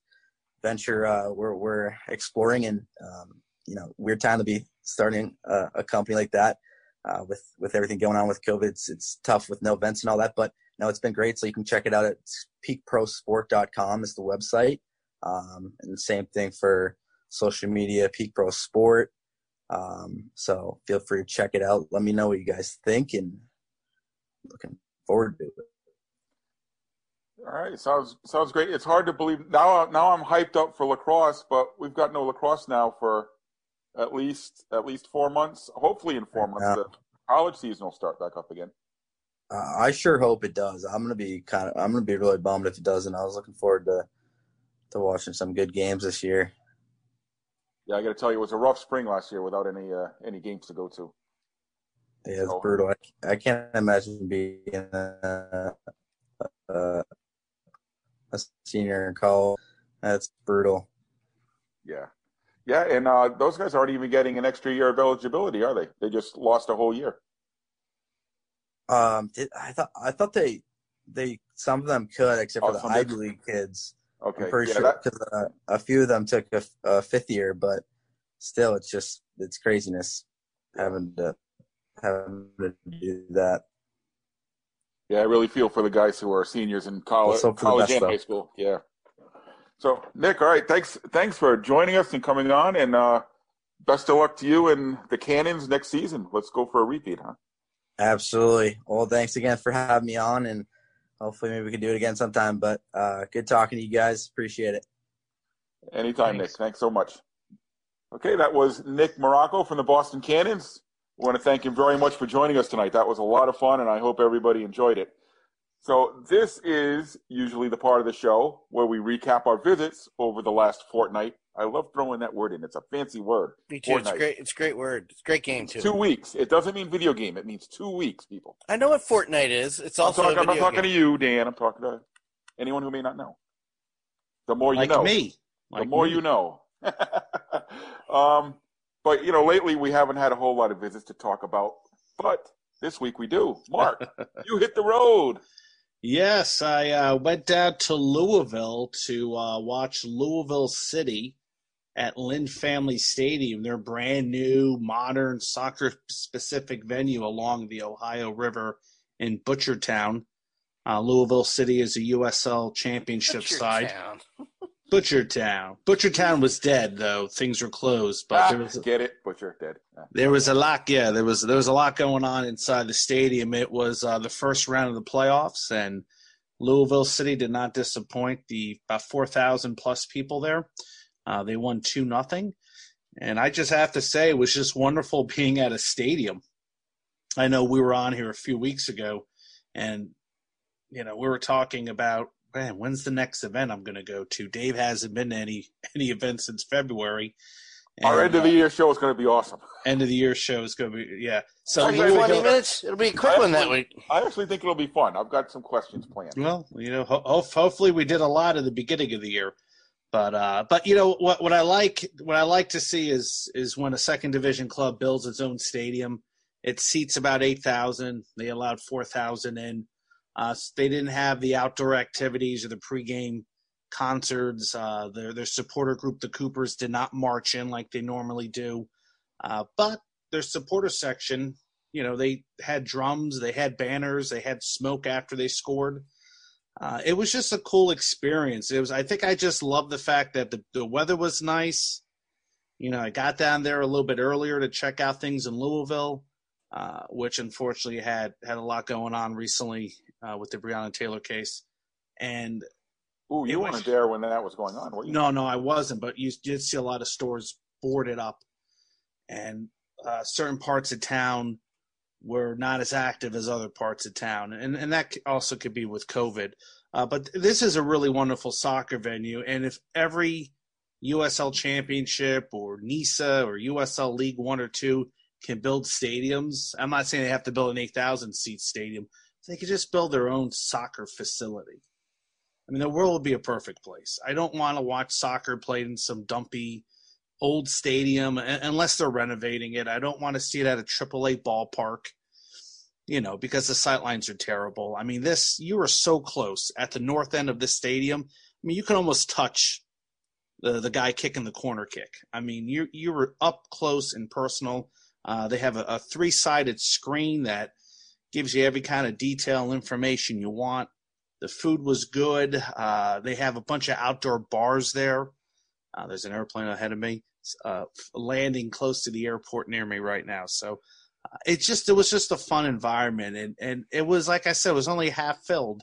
venture uh, we're we're exploring, and um, you know, weird time to be starting a, a company like that. Uh, with with everything going on with COVID, it's, it's tough with no events and all that. But no, it's been great. So you can check it out at peakprosport.com is the website. Um, and same thing for social media, Peak Pro Sport. Um, so feel free to check it out. Let me know what you guys think and looking forward to it. All right, sounds sounds great. It's hard to believe now. Now I'm hyped up for lacrosse, but we've got no lacrosse now for at least at least four months. Hopefully, in four months, the college season will start back up again. Uh, I sure hope it does. I'm gonna be kind of I'm gonna be really bummed if it doesn't. I was looking forward to to watching some good games this year. Yeah, I got to tell you, it was a rough spring last year without any uh, any games to go to. Yeah, it's brutal. I, I can't imagine being a, a, a senior in college. That's brutal. Yeah, yeah, and uh, those guys aren't even getting an extra year of eligibility, are they? They just lost a whole year. Um, did, I thought I thought they they some of them could, except Oh, for the? Ivy League kids. Okay, I'm pretty yeah, sure that, because uh, a few of them took a, a fifth year, but still, it's just it's craziness having to having to do that. yeah, I really feel for the guys who are seniors in college, Let's hope for the college and though. high school. Yeah. So, Nick, all right, thanks, thanks for joining us and coming on, and uh, best of luck to you and the Cannons next season. Let's go for a repeat, huh? Absolutely. Well, thanks again for having me on, and hopefully maybe we can do it again sometime. But uh, good talking to you guys. Appreciate it. Anytime, Thanks. Nick. Thanks so much. Okay, that was Nick Marrocco from the Boston Cannons. I want to thank him very much for joining us tonight. That was a lot of fun, and I hope everybody enjoyed it. So, this is usually the part of the show where we recap our visits over the last fortnight. I love throwing that word in. It's a fancy word. Me too. It's great. It's a great word. It's a great game too. Two weeks. It doesn't mean video game. It means two weeks, people. I know what Fortnite is. It's I'm, also talking, a I'm not talking game. to you, Dan. I'm talking to anyone who may not know. The more you like know. me. the more me. you know. um, but you know, lately we haven't had a whole lot of visits to talk about. But this week we do. Mark, you hit the road. Yes, I uh, went down to Louisville to uh, watch Louisville City at Lynn Family Stadium, their brand new, modern, soccer specific venue along the Ohio River in Butchertown. Uh, Louisville City is a USL championship Butcher side. Town. Butchertown. Butchertown was dead though; things were closed. But Ah, there was get it, butcher dead. Ah. there was a lot, yeah. There was there was a lot going on inside the stadium. It was uh, the first round of the playoffs, and Louisville City did not disappoint. The about four thousand plus people there, uh, they won two nothing, and I just have to say it was just wonderful being at a stadium. I know we were on here a few weeks ago, and you know we were talking about man, when's the next event I'm going to go to? Dave hasn't been to any any event since February. Our end of the uh, year show is going to be awesome. end of the year show is going to be yeah. So Only Louisville- twenty minutes. It'll be a quick one that week. I actually think it'll be fun. I've got some questions planned. Well, you know, ho- ho- hopefully we did a lot at the beginning of the year, but uh, but you know what what I like what I like to see is is when a second division club builds its own stadium. It seats about eight thousand. They allowed four thousand in. Uh, they didn't have the outdoor activities or the pregame concerts. Uh, their their supporter group, the Coopers, did not march in like they normally do, uh, but their supporter section, you know, they had drums, they had banners, they had smoke after they scored. Uh, it was just a cool experience. It was. I think I just love the fact that the, the weather was nice. You know, I got down there a little bit earlier to check out things in Louisville, uh, which unfortunately had had a lot going on recently uh, with the Breonna Taylor case. And Ooh, you was- weren't there when that was going on, were you? no, no, I wasn't, but you did see a lot of stores boarded up, and uh, certain parts of town were not as active as other parts of town, and and that also could be with COVID. Uh, but this is a really wonderful soccer venue, and if every USL Championship or NISA or USL League One or Two can build stadiums, I'm not saying they have to build an 8,000 seat stadium. They could just build their own soccer facility. I mean, the world would be a perfect place. I don't want to watch soccer played in some dumpy old stadium unless they're renovating it. I don't want to see it at a AAA ballpark, you know, because the sightlines are terrible. I mean, this, you are so close at the north end of the stadium. I mean, you can almost touch the, the guy kicking the corner kick. I mean, you, you were up close and personal. Uh, they have a, a three sided screen that gives you every kind of detail information you want. The food was good. Uh, they have a bunch of outdoor bars there. Uh, there's an airplane ahead of me, uh, landing close to the airport near me right now. So uh, it's just it was just a fun environment, and and it was like I said, it was only half filled.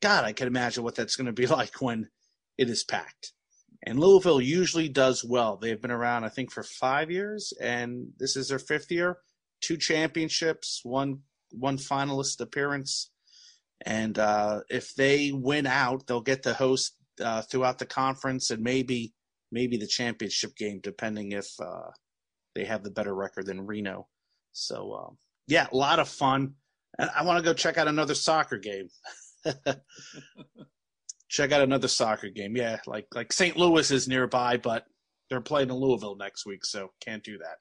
God, I can imagine what that's going to be like when it is packed. And Louisville usually does well. They've been around, I think, for five years, and this is their fifth year. Two championships, one one finalist appearance, and uh, if they win out, they'll get to host uh, throughout the conference and maybe maybe the championship game, depending if uh, they have the better record than Reno. So um, yeah, a lot of fun. I want to go check out another soccer game. check out another soccer game. Yeah, like like St. Louis is nearby, but they're playing in Louisville next week, so can't do that.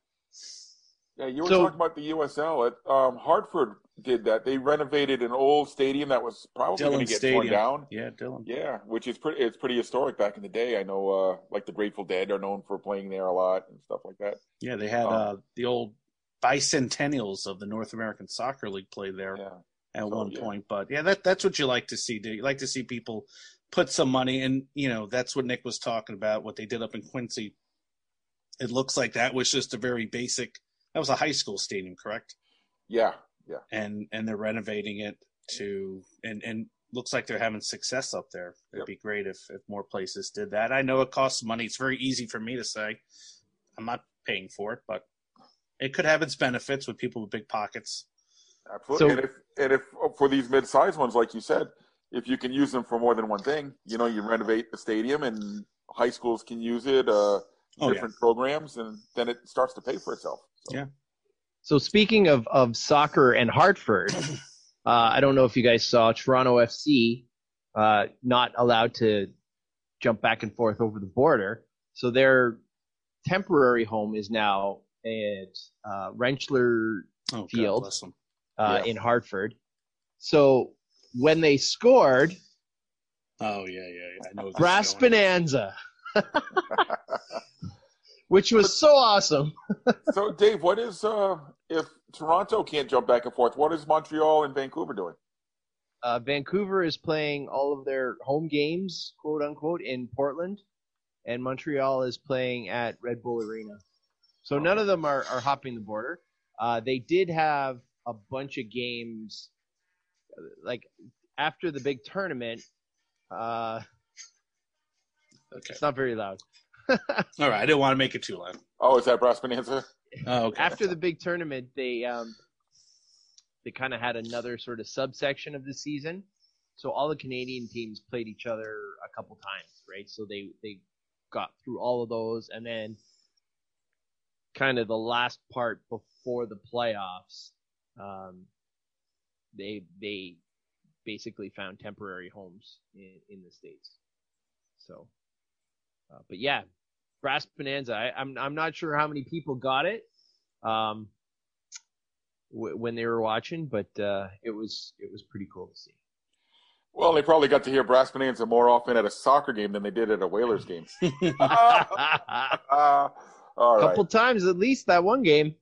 Yeah, you were So- talking about the USL. At, um, Hartford did that. They renovated an old stadium that was probably going to get Stadium. torn down. Yeah, Dylan. Yeah, which is pretty. It's pretty historic back in the day. I know, uh, like the Grateful Dead are known for playing there a lot and stuff like that. Yeah, they had Oh. uh, the old bicentennials of the North American Soccer League play there Yeah, at So, one yeah. point. But yeah, that that's what you like to see. Do you like to see people put some money and you know that's what Nick was talking about. What they did up in Quincy. It looks like that was just a very basic. That was a high school stadium, correct? yeah, yeah. And and they're renovating it to and and looks like they're having success up there. It'd Yep. be great if if more places did that. I know it costs money. It's very easy for me to say. I'm not paying for it, but it could have its benefits with people with big pockets. Absolutely. So- and if and if for these mid-sized ones, like you said, if you can use them for more than one thing, you know, you renovate the stadium and high schools can use it, uh, Oh, different programs, and then it starts to pay for itself. So, Yeah. So speaking of, of soccer and Hartford, uh, I don't know if you guys saw Toronto FC uh, not allowed to jump back and forth over the border. So their temporary home is now at uh, Rentschler Oh, Field. uh, Yeah. in Hartford. So when they scored, Oh yeah, yeah, yeah. I know. Brass. Bonanza, which was so awesome. so Dave, what is uh, if Toronto can't jump back and forth? What is Montreal and Vancouver doing? Uh, Vancouver is playing all of their home games, quote unquote, in Portland, and Montreal is playing at Red Bull Arena. So none of them are, are hopping the border. Uh, they did have a bunch of games, like after the big tournament. Uh, Okay. it's not very loud. All right. I didn't want to make it too loud. Oh, is that Brass Bonanza? Oh, okay. After the big tournament, they um, they kind of had another sort of subsection of the season. So all the Canadian teams played each other a couple times, right? So they they got through all of those, and then kind of the last part before the playoffs, um, they they basically found temporary homes in, in the states. So, uh, but yeah, Brass Bonanza. I, I'm I'm not sure how many people got it. Um, w- when they were watching, but uh, it was it was pretty cool to see. Well, they probably got to hear Brass Bonanza more often at a soccer game than they did at a Whalers game. a Uh, all right. couple times at least that one game,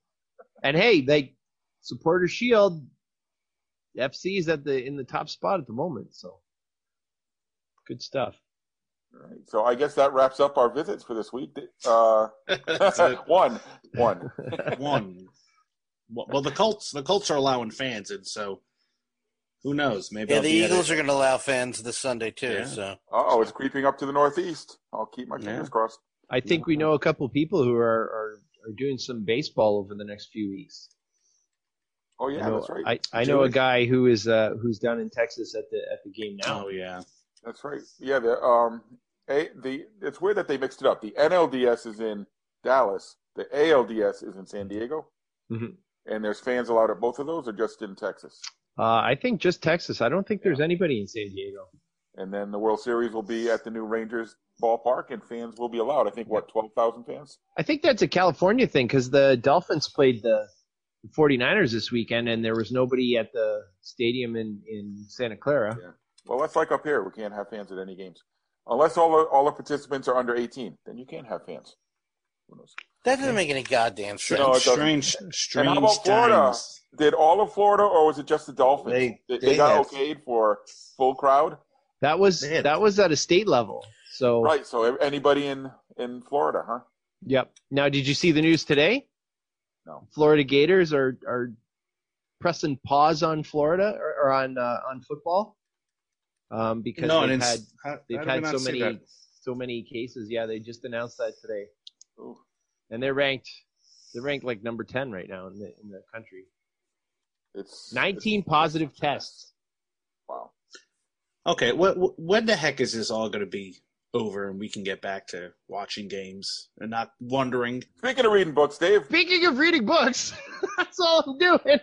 and hey, they supporter shield. FC is at the in the top spot at the moment, so good stuff. All right. So I guess that wraps up our visits for this week. Uh, That's it. one, one. One. Well, well, the Colts the Colts are allowing fans, and so who knows? Maybe Yeah, I'll the Eagles are going to allow fans this Sunday too. Yeah. So Oh, it's creeping up to the northeast. I'll keep my Yeah. fingers crossed. I think we know a couple people who are are, are doing some baseball over the next few weeks. Oh yeah, I know, that's right. I, I know a guy who is uh, who's down in Texas at the at the game now. Oh yeah, That's right. Yeah, the um, a, the it's weird that they mixed it up. The NLDS is in Dallas. The ALDS is in San Diego. Mhm. And there's fans allowed at both of those, or just in Texas. Uh, I think just Texas. I don't think there's anybody in San Diego. And then the World Series will be at the new Rangers ballpark, and fans will be allowed. I think what twelve thousand fans. I think that's a California thing because the Dolphins played the 49ers this weekend and there was nobody at the stadium in, in Santa Clara. Yeah. Well, that's like up here. We can't have fans at any games unless all the, all the participants are under eighteen. Then you can't have fans. Who knows? that doesn't make any goddamn sense. No, it strange, strange And how about Florida? times. Did all of Florida, or was it just the Dolphins? They- they, they got have- okayed for full crowd, That was Man. that was at a state level. So right? So anybody in in Florida, huh? yep. Now did you see the news today? No. Florida Gators are are pressing pause on Florida or, or on uh, on football. Um, because No, they've had how- they've how had so many that? so many cases. Yeah, they just announced that today. Ooh. And they're ranked they're ranked like number 10 right now in the in the country. It's 19 it's- positive tests. Wow. Okay, what, what, when the heck is this all going to be over, and we can get back to watching games and not wondering? Speaking of reading books, Dave, Speaking of reading books, that's all I'm doing.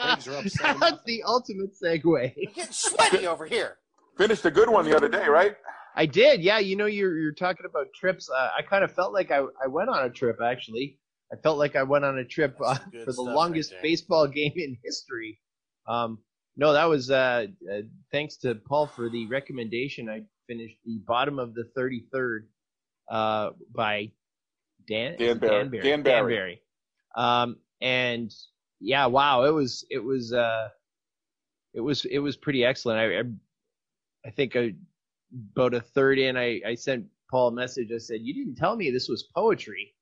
Eggs are up seven that's the ultimate segue. Getting sweaty over here. finished a good one the other day, right? I did, yeah. You know, you're you're talking about trips. Uh, I kind of felt like I I went on a trip actually. I felt like I went on a trip uh, That's some good for the stuff right longest baseball game in history. Um, no, that was uh, uh, thanks to Paul for the recommendation. I finished the bottom of the 33rd uh, by Dan Dan is it Barry. Barry. Dan Barry. Barry. Um, and yeah, wow, it was it was uh, it was it was pretty excellent. I I, I think I, about a third in, I I sent Paul a message. I said, "You didn't tell me this was poetry."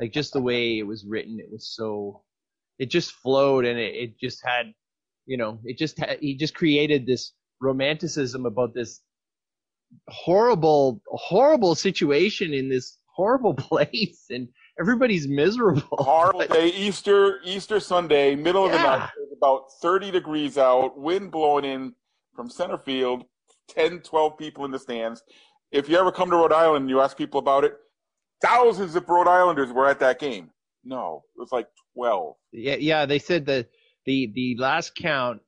Like just the way it was written, it was so, it just flowed and it, it just had, you know, it just had, he just created this romanticism about this horrible, horrible situation in this horrible place and everybody's miserable. Horrible But- day, Easter, Easter Sunday, middle of the night. It was about 30 degrees out, wind blowing in from center field, 10, 12 people in the stands. If you ever come to Rhode Island and you ask people about it, thousands of Rhode Islanders were at that game. No, it was like 12. Yeah, yeah. They said that the the last count,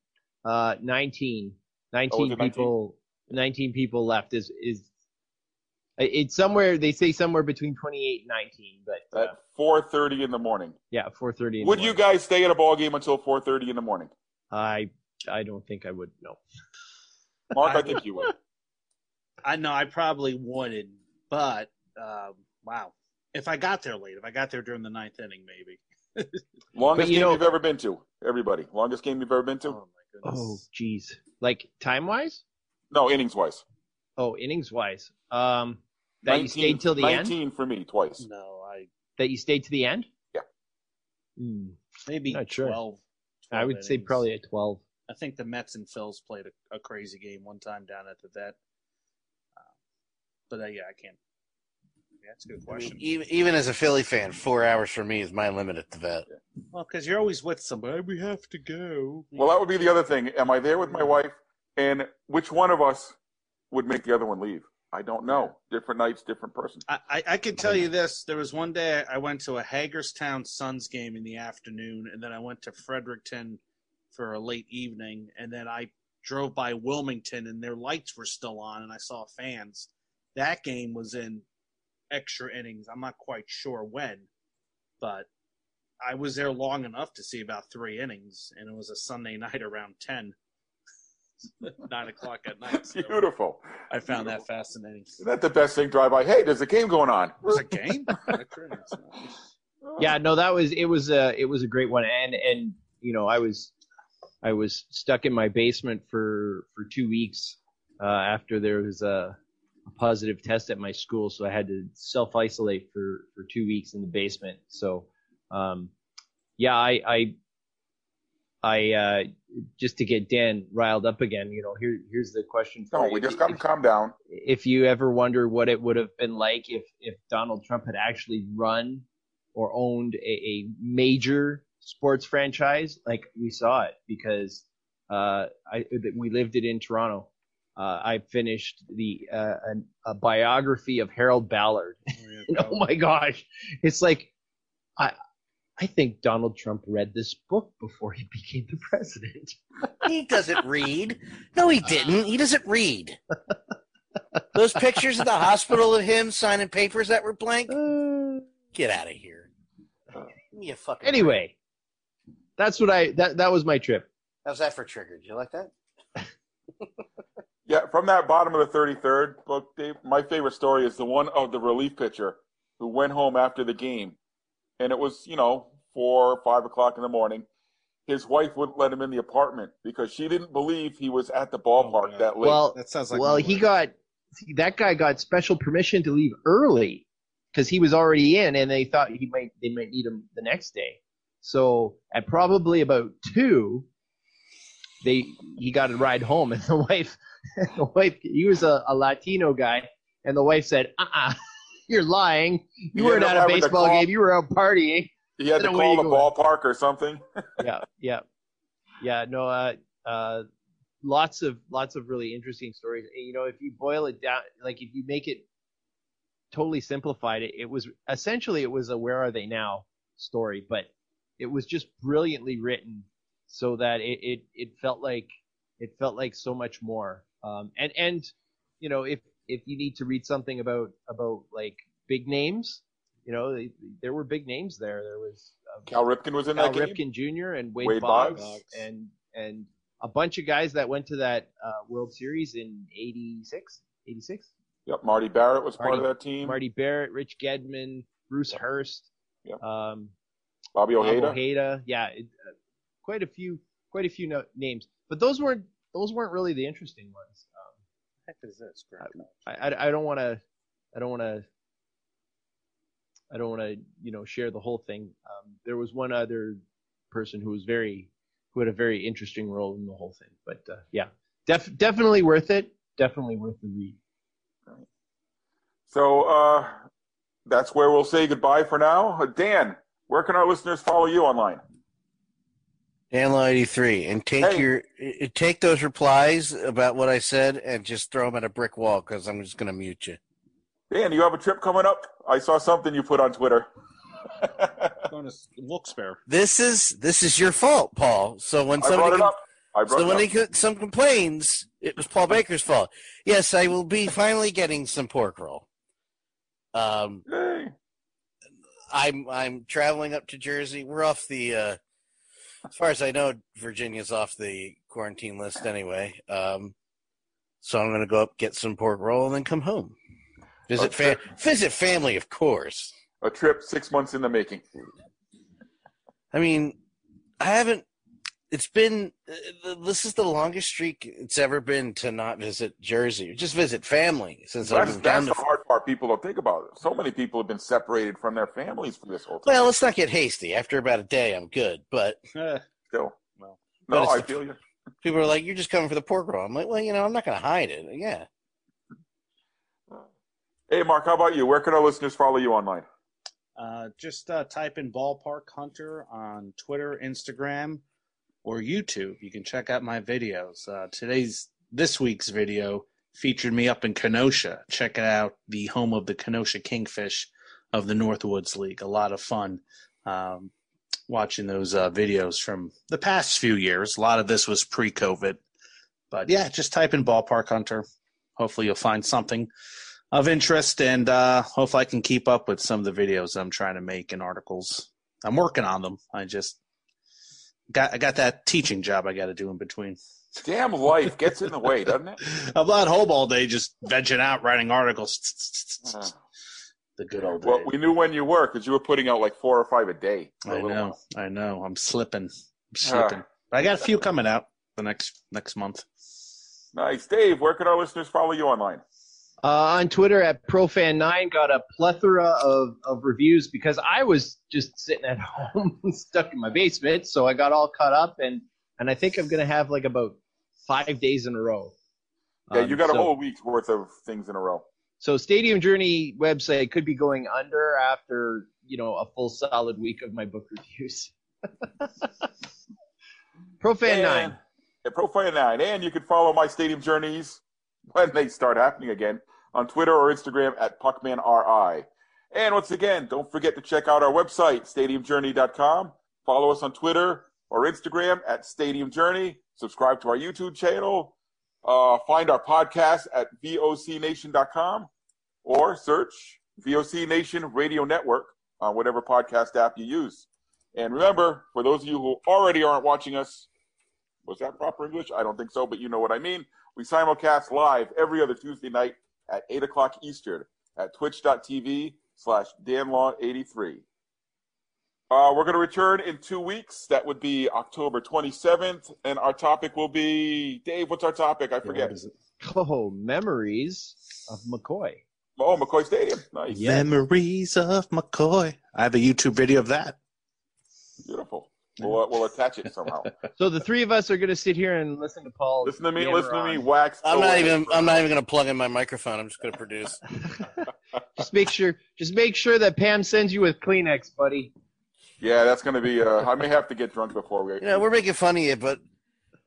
uh, 19, 19 Oh, was 19? people, 19 people left is is. It's somewhere they say somewhere between 28 and 19, but uh, At 4.30 in the morning. yeah, 4:30. in the Would you guys stay at a ball game until 4.30 in the morning? I I don't think I would. No. Mark, I think you would. I know I probably wouldn't, but um, wow, if I got there late, if I got there during the ninth inning, maybe. Longest you game know- you've ever been to, everybody. Longest game you've ever been to? Oh my goodness. Oh, jeez. Like time wise? No, innings wise. Oh, innings wise. Um, that you stayed till the 19 end. for me, twice. no, I That you stayed to the end. Yeah. Hmm. maybe Not sure. 12, I 12 would say probably at 12. I think the Mets and Phils played a, a crazy game one time down at the vet. Uh, but uh, yeah, I can't. Yeah, that's a good I mean, question. even, even as a Philly fan, four hours for me is my limit at the vet. Well, because you're always with somebody. We have to go. Well, that would be the other thing. Am I there with my wife? And which one of us would make the other one leave? I don't know. Different nights, different person. I, I, I can tell you this. There was one day I went to a Hagerstown Suns game in the afternoon, and then I went to Fredericton for a late evening, and then I drove by Wilmington, and their lights were still on, and I saw fans. That game was in extra innings. I'm not quite sure when, but I was there long enough to see about three innings, and it was a Sunday night around 10, 9 o'clock at night. So Beautiful. I found that fascinating. Isn't that the best thing? Drive by. Hey, there's a game going on. Was a game? Yeah no that was it was a it was a great one and and you know i was i was stuck in my basement for for two weeks uh after there was a, a positive test at my school so i had to self isolate for for two weeks in the basement so um yeah i i i uh just to get dan riled up again you know here here's the question for No, you. we just If- got to calm down. if you ever wonder what it would have been like if if Donald Trump had actually run or owned a, a major sports franchise, like we saw it because uh, I we lived it in Toronto. Uh, I finished the uh, an, a biography of Harold Ballard. And, oh my gosh, it's like I I think Donald Trump read this book before he became the president. He doesn't read. No, he didn't. He doesn't read. Those pictures at the hospital of him signing papers that were blank. Uh. Get out of here. Give me a fucking. Anyway, that's what I that that was my trip. how's that for trigger? triggered? You like that? Yeah, from that bottom of the 33rd book, Dave, my favorite story is the one of the relief pitcher who went home after the game. And it was, you know, four or five o'clock in the morning. His wife wouldn't let him in the apartment because she didn't believe he was at the ballpark God. that late. Well, That sounds like well, he got see, that guy got special permission to leave early because he was already in, and they thought he might they might need him the next day. So at probably about two, they he got a ride home, and the wife, the wife, he was a, a Latino guy, and the wife said, "Uh, uh you're lying. You He weren't at a baseball call- game. You were out partying." he had to then where call you the going? ballpark or something. yeah, yeah, yeah. No, uh, uh, lots of lots of really interesting stories. You know, if you boil it down, like if you make it totally simplified, it, it was essentially it was a "Where are they now?" story, but it was just brilliantly written so that it it, it felt like it felt like so much more. Um, and and you know, if if you need to read something about about like big names, you know, they, there were big names there. There was uh, Cal Ripken was in Cal that game. Ripken Jr. and Wade, Wade Boggs, Boggs. and and a bunch of guys that went to that uh, World Series in 86, 86. Yep, Marty Barrett was part of that team. Marty Barrett, Rich Gedman, Bruce Hurst, Yep. um, Bobby Bob Ojeda. Ojeda. Yeah, it, uh, quite a few, quite a few no- names. But those weren't those weren't really the interesting ones. Heck is this? I, I, I don't want to, I don't want to, I don't want to, you know, share the whole thing. Um, there was one other person who was very, who had a very interesting role in the whole thing. But uh, yeah, def- definitely worth it. Definitely worth the read. So uh, that's where we'll say goodbye for now. Uh, Dan, where can our listeners follow you online? Danlaw eighty three, and take Hey. your uh, take those replies about what I said and just throw them at a brick wall because I'm just going to mute you. Dan, you have a trip coming up? I saw something you put on Twitter. Going to Wilkes-Barre. This is this is your fault, Paul. So when I brought somebody it up. I brought so when it they up. co- some complains, it was Paul Baker's fault. Yes, I will be finally getting some pork roll. Um, Yay. I'm I'm traveling up to Jersey. We're off the uh as far as I know, Virginia's off the quarantine list anyway. Um so I'm gonna go up get some pork roll and then come home. Visit Okay. fa- visit family, of course. A trip six months in the making. I mean, I haven't. It's been. uh, This is the longest streak it's ever been to not visit Jersey. Just visit family since I That's, moved down that's the hard part people don't think about. So many people have been separated from their families for this whole time. Well, let's not get hasty. After about a day, I'm good. But Eh, Still. Well, No, it's I the- feel you. people are like, "You're just coming for the pork roll." I'm like, "Well, you know, I'm not going to hide it." Yeah. Hey, Mark, how about you? Where can our listeners follow you online? uh, just uh, type in Ballpark Hunter on Twitter, Instagram, or YouTube. You can check out my videos. Uh, today's this week's video featured me up in Kenosha. Check it out, the home of the Kenosha Kingfish of the Northwoods League. A lot of fun um, watching those uh, videos from the past few years. A lot of this was pre-COVID, but yeah, just type in Ballpark Hunter. Hopefully, you'll find something of interest, and uh, hopefully, I can keep up with some of the videos I'm trying to make and articles. I'm working on them. I just got I got that teaching job I got to do in between. Damn life gets in the way, doesn't it? I'm not home all day just vegging out writing articles. Uh, The good old days. well, we knew when you were because you were putting out like four or five a day. I know, while. I know. I'm slipping, I'm slipping. but I got a few coming out the next next month. Nice, Dave. Where can our listeners follow you online? Uh, on Twitter at ProFan9 got a plethora of, of reviews because I was just sitting at home stuck in my basement, so I got all caught up and and I think I'm gonna have like about five days in a row. Yeah, Um, you got a whole week's worth of things in a row. So Stadium Journey website could be going under after you know a full solid week of my book reviews. ProFan nine. And- Yeah, Profile 9. And you can follow my stadium journeys when they start happening again on Twitter or Instagram at PuckmanRI. And once again, don't forget to check out our website, stadiumjourney.com. Follow us on Twitter or Instagram at Stadium Journey. Subscribe to our YouTube channel. Uh, find our podcast at vocnation.com or search VOC Nation Radio Network on whatever podcast app you use. And remember, for those of you who already aren't watching us, was that proper English? I don't think so, but you know what I mean. We simulcast live every other Tuesday night at 8 o'clock Eastern at twitch.tv slash danlaw83. Uh, we're going to return in two weeks. That would be October 27th. And our topic will be, Dave, what's our topic? I forget. What is it? Oh, memories of McCoy. Oh, McCoy Stadium. Nice. Memories of McCoy. I have a YouTube video of that. Beautiful. We'll, uh, we'll attach it somehow. So the three of us are going to sit here and listen to Paul. listen to me. yammer Listen to me. Wax. I'm not even. I'm not even going to plug in my microphone. I'm just going to produce. just make sure. Just make sure that Pam sends you with Kleenex, buddy. Yeah, that's going to be. Uh, I may have to get drunk before we. You know, we're making fun of you, but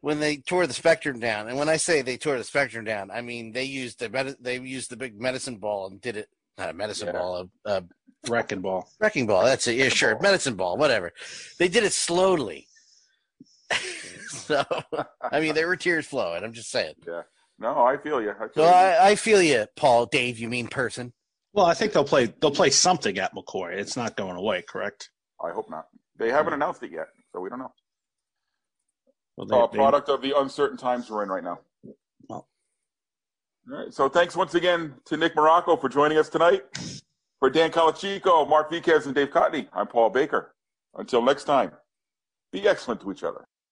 when they tore the spectrum down, and when I say they tore the spectrum down, I mean they used the medi- they used the big medicine ball and did it. Not a medicine Yeah. ball, a, a Wrecking ball. wrecking ball. That's it. Yeah, sure, medicine ball, whatever. They did it slowly. so, I mean, there were tears flowing. I'm just saying. Yeah. No, I feel you. I feel So you. I, I feel you, Paul, Dave. You mean person? Well, I think they'll play. They'll play something at McCoy. It's not going away, correct? I hope not. They haven't announced it yet, so we don't know. Well, Uh, product of the uncertain times we're in right now. All right. So thanks once again to Nick Marrocco for joining us tonight. For Dan Calachico, Marc Viquez, and Dave Cottenie, I'm Paul Baker. Until next time, be excellent to each other.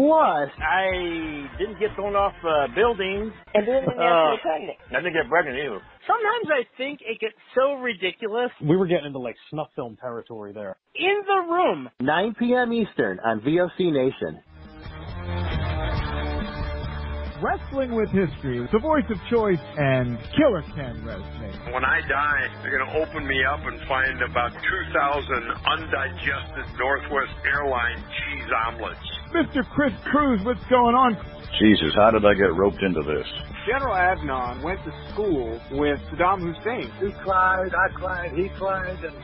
Plus, I didn't get thrown off uh, buildings. and then Uh, I didn't get pregnant either. Sometimes I think it gets so ridiculous. we were getting into like snuff film territory there. In the Room. 9 p.m. Eastern on VOC Nation. Wrestling with History, the voice of choice, and Killer Ken Resnick. When I die, they're going to open me up and find about 2,000 undigested Northwest Airline cheese omelets. Mr. Chris Cruz, what's going on? Jesus, how did I get roped into this? General Adnan went to school with Saddam Hussein. He cried, I cried, he cried, and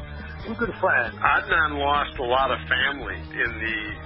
who could good friends. Adnan lost a lot of family in the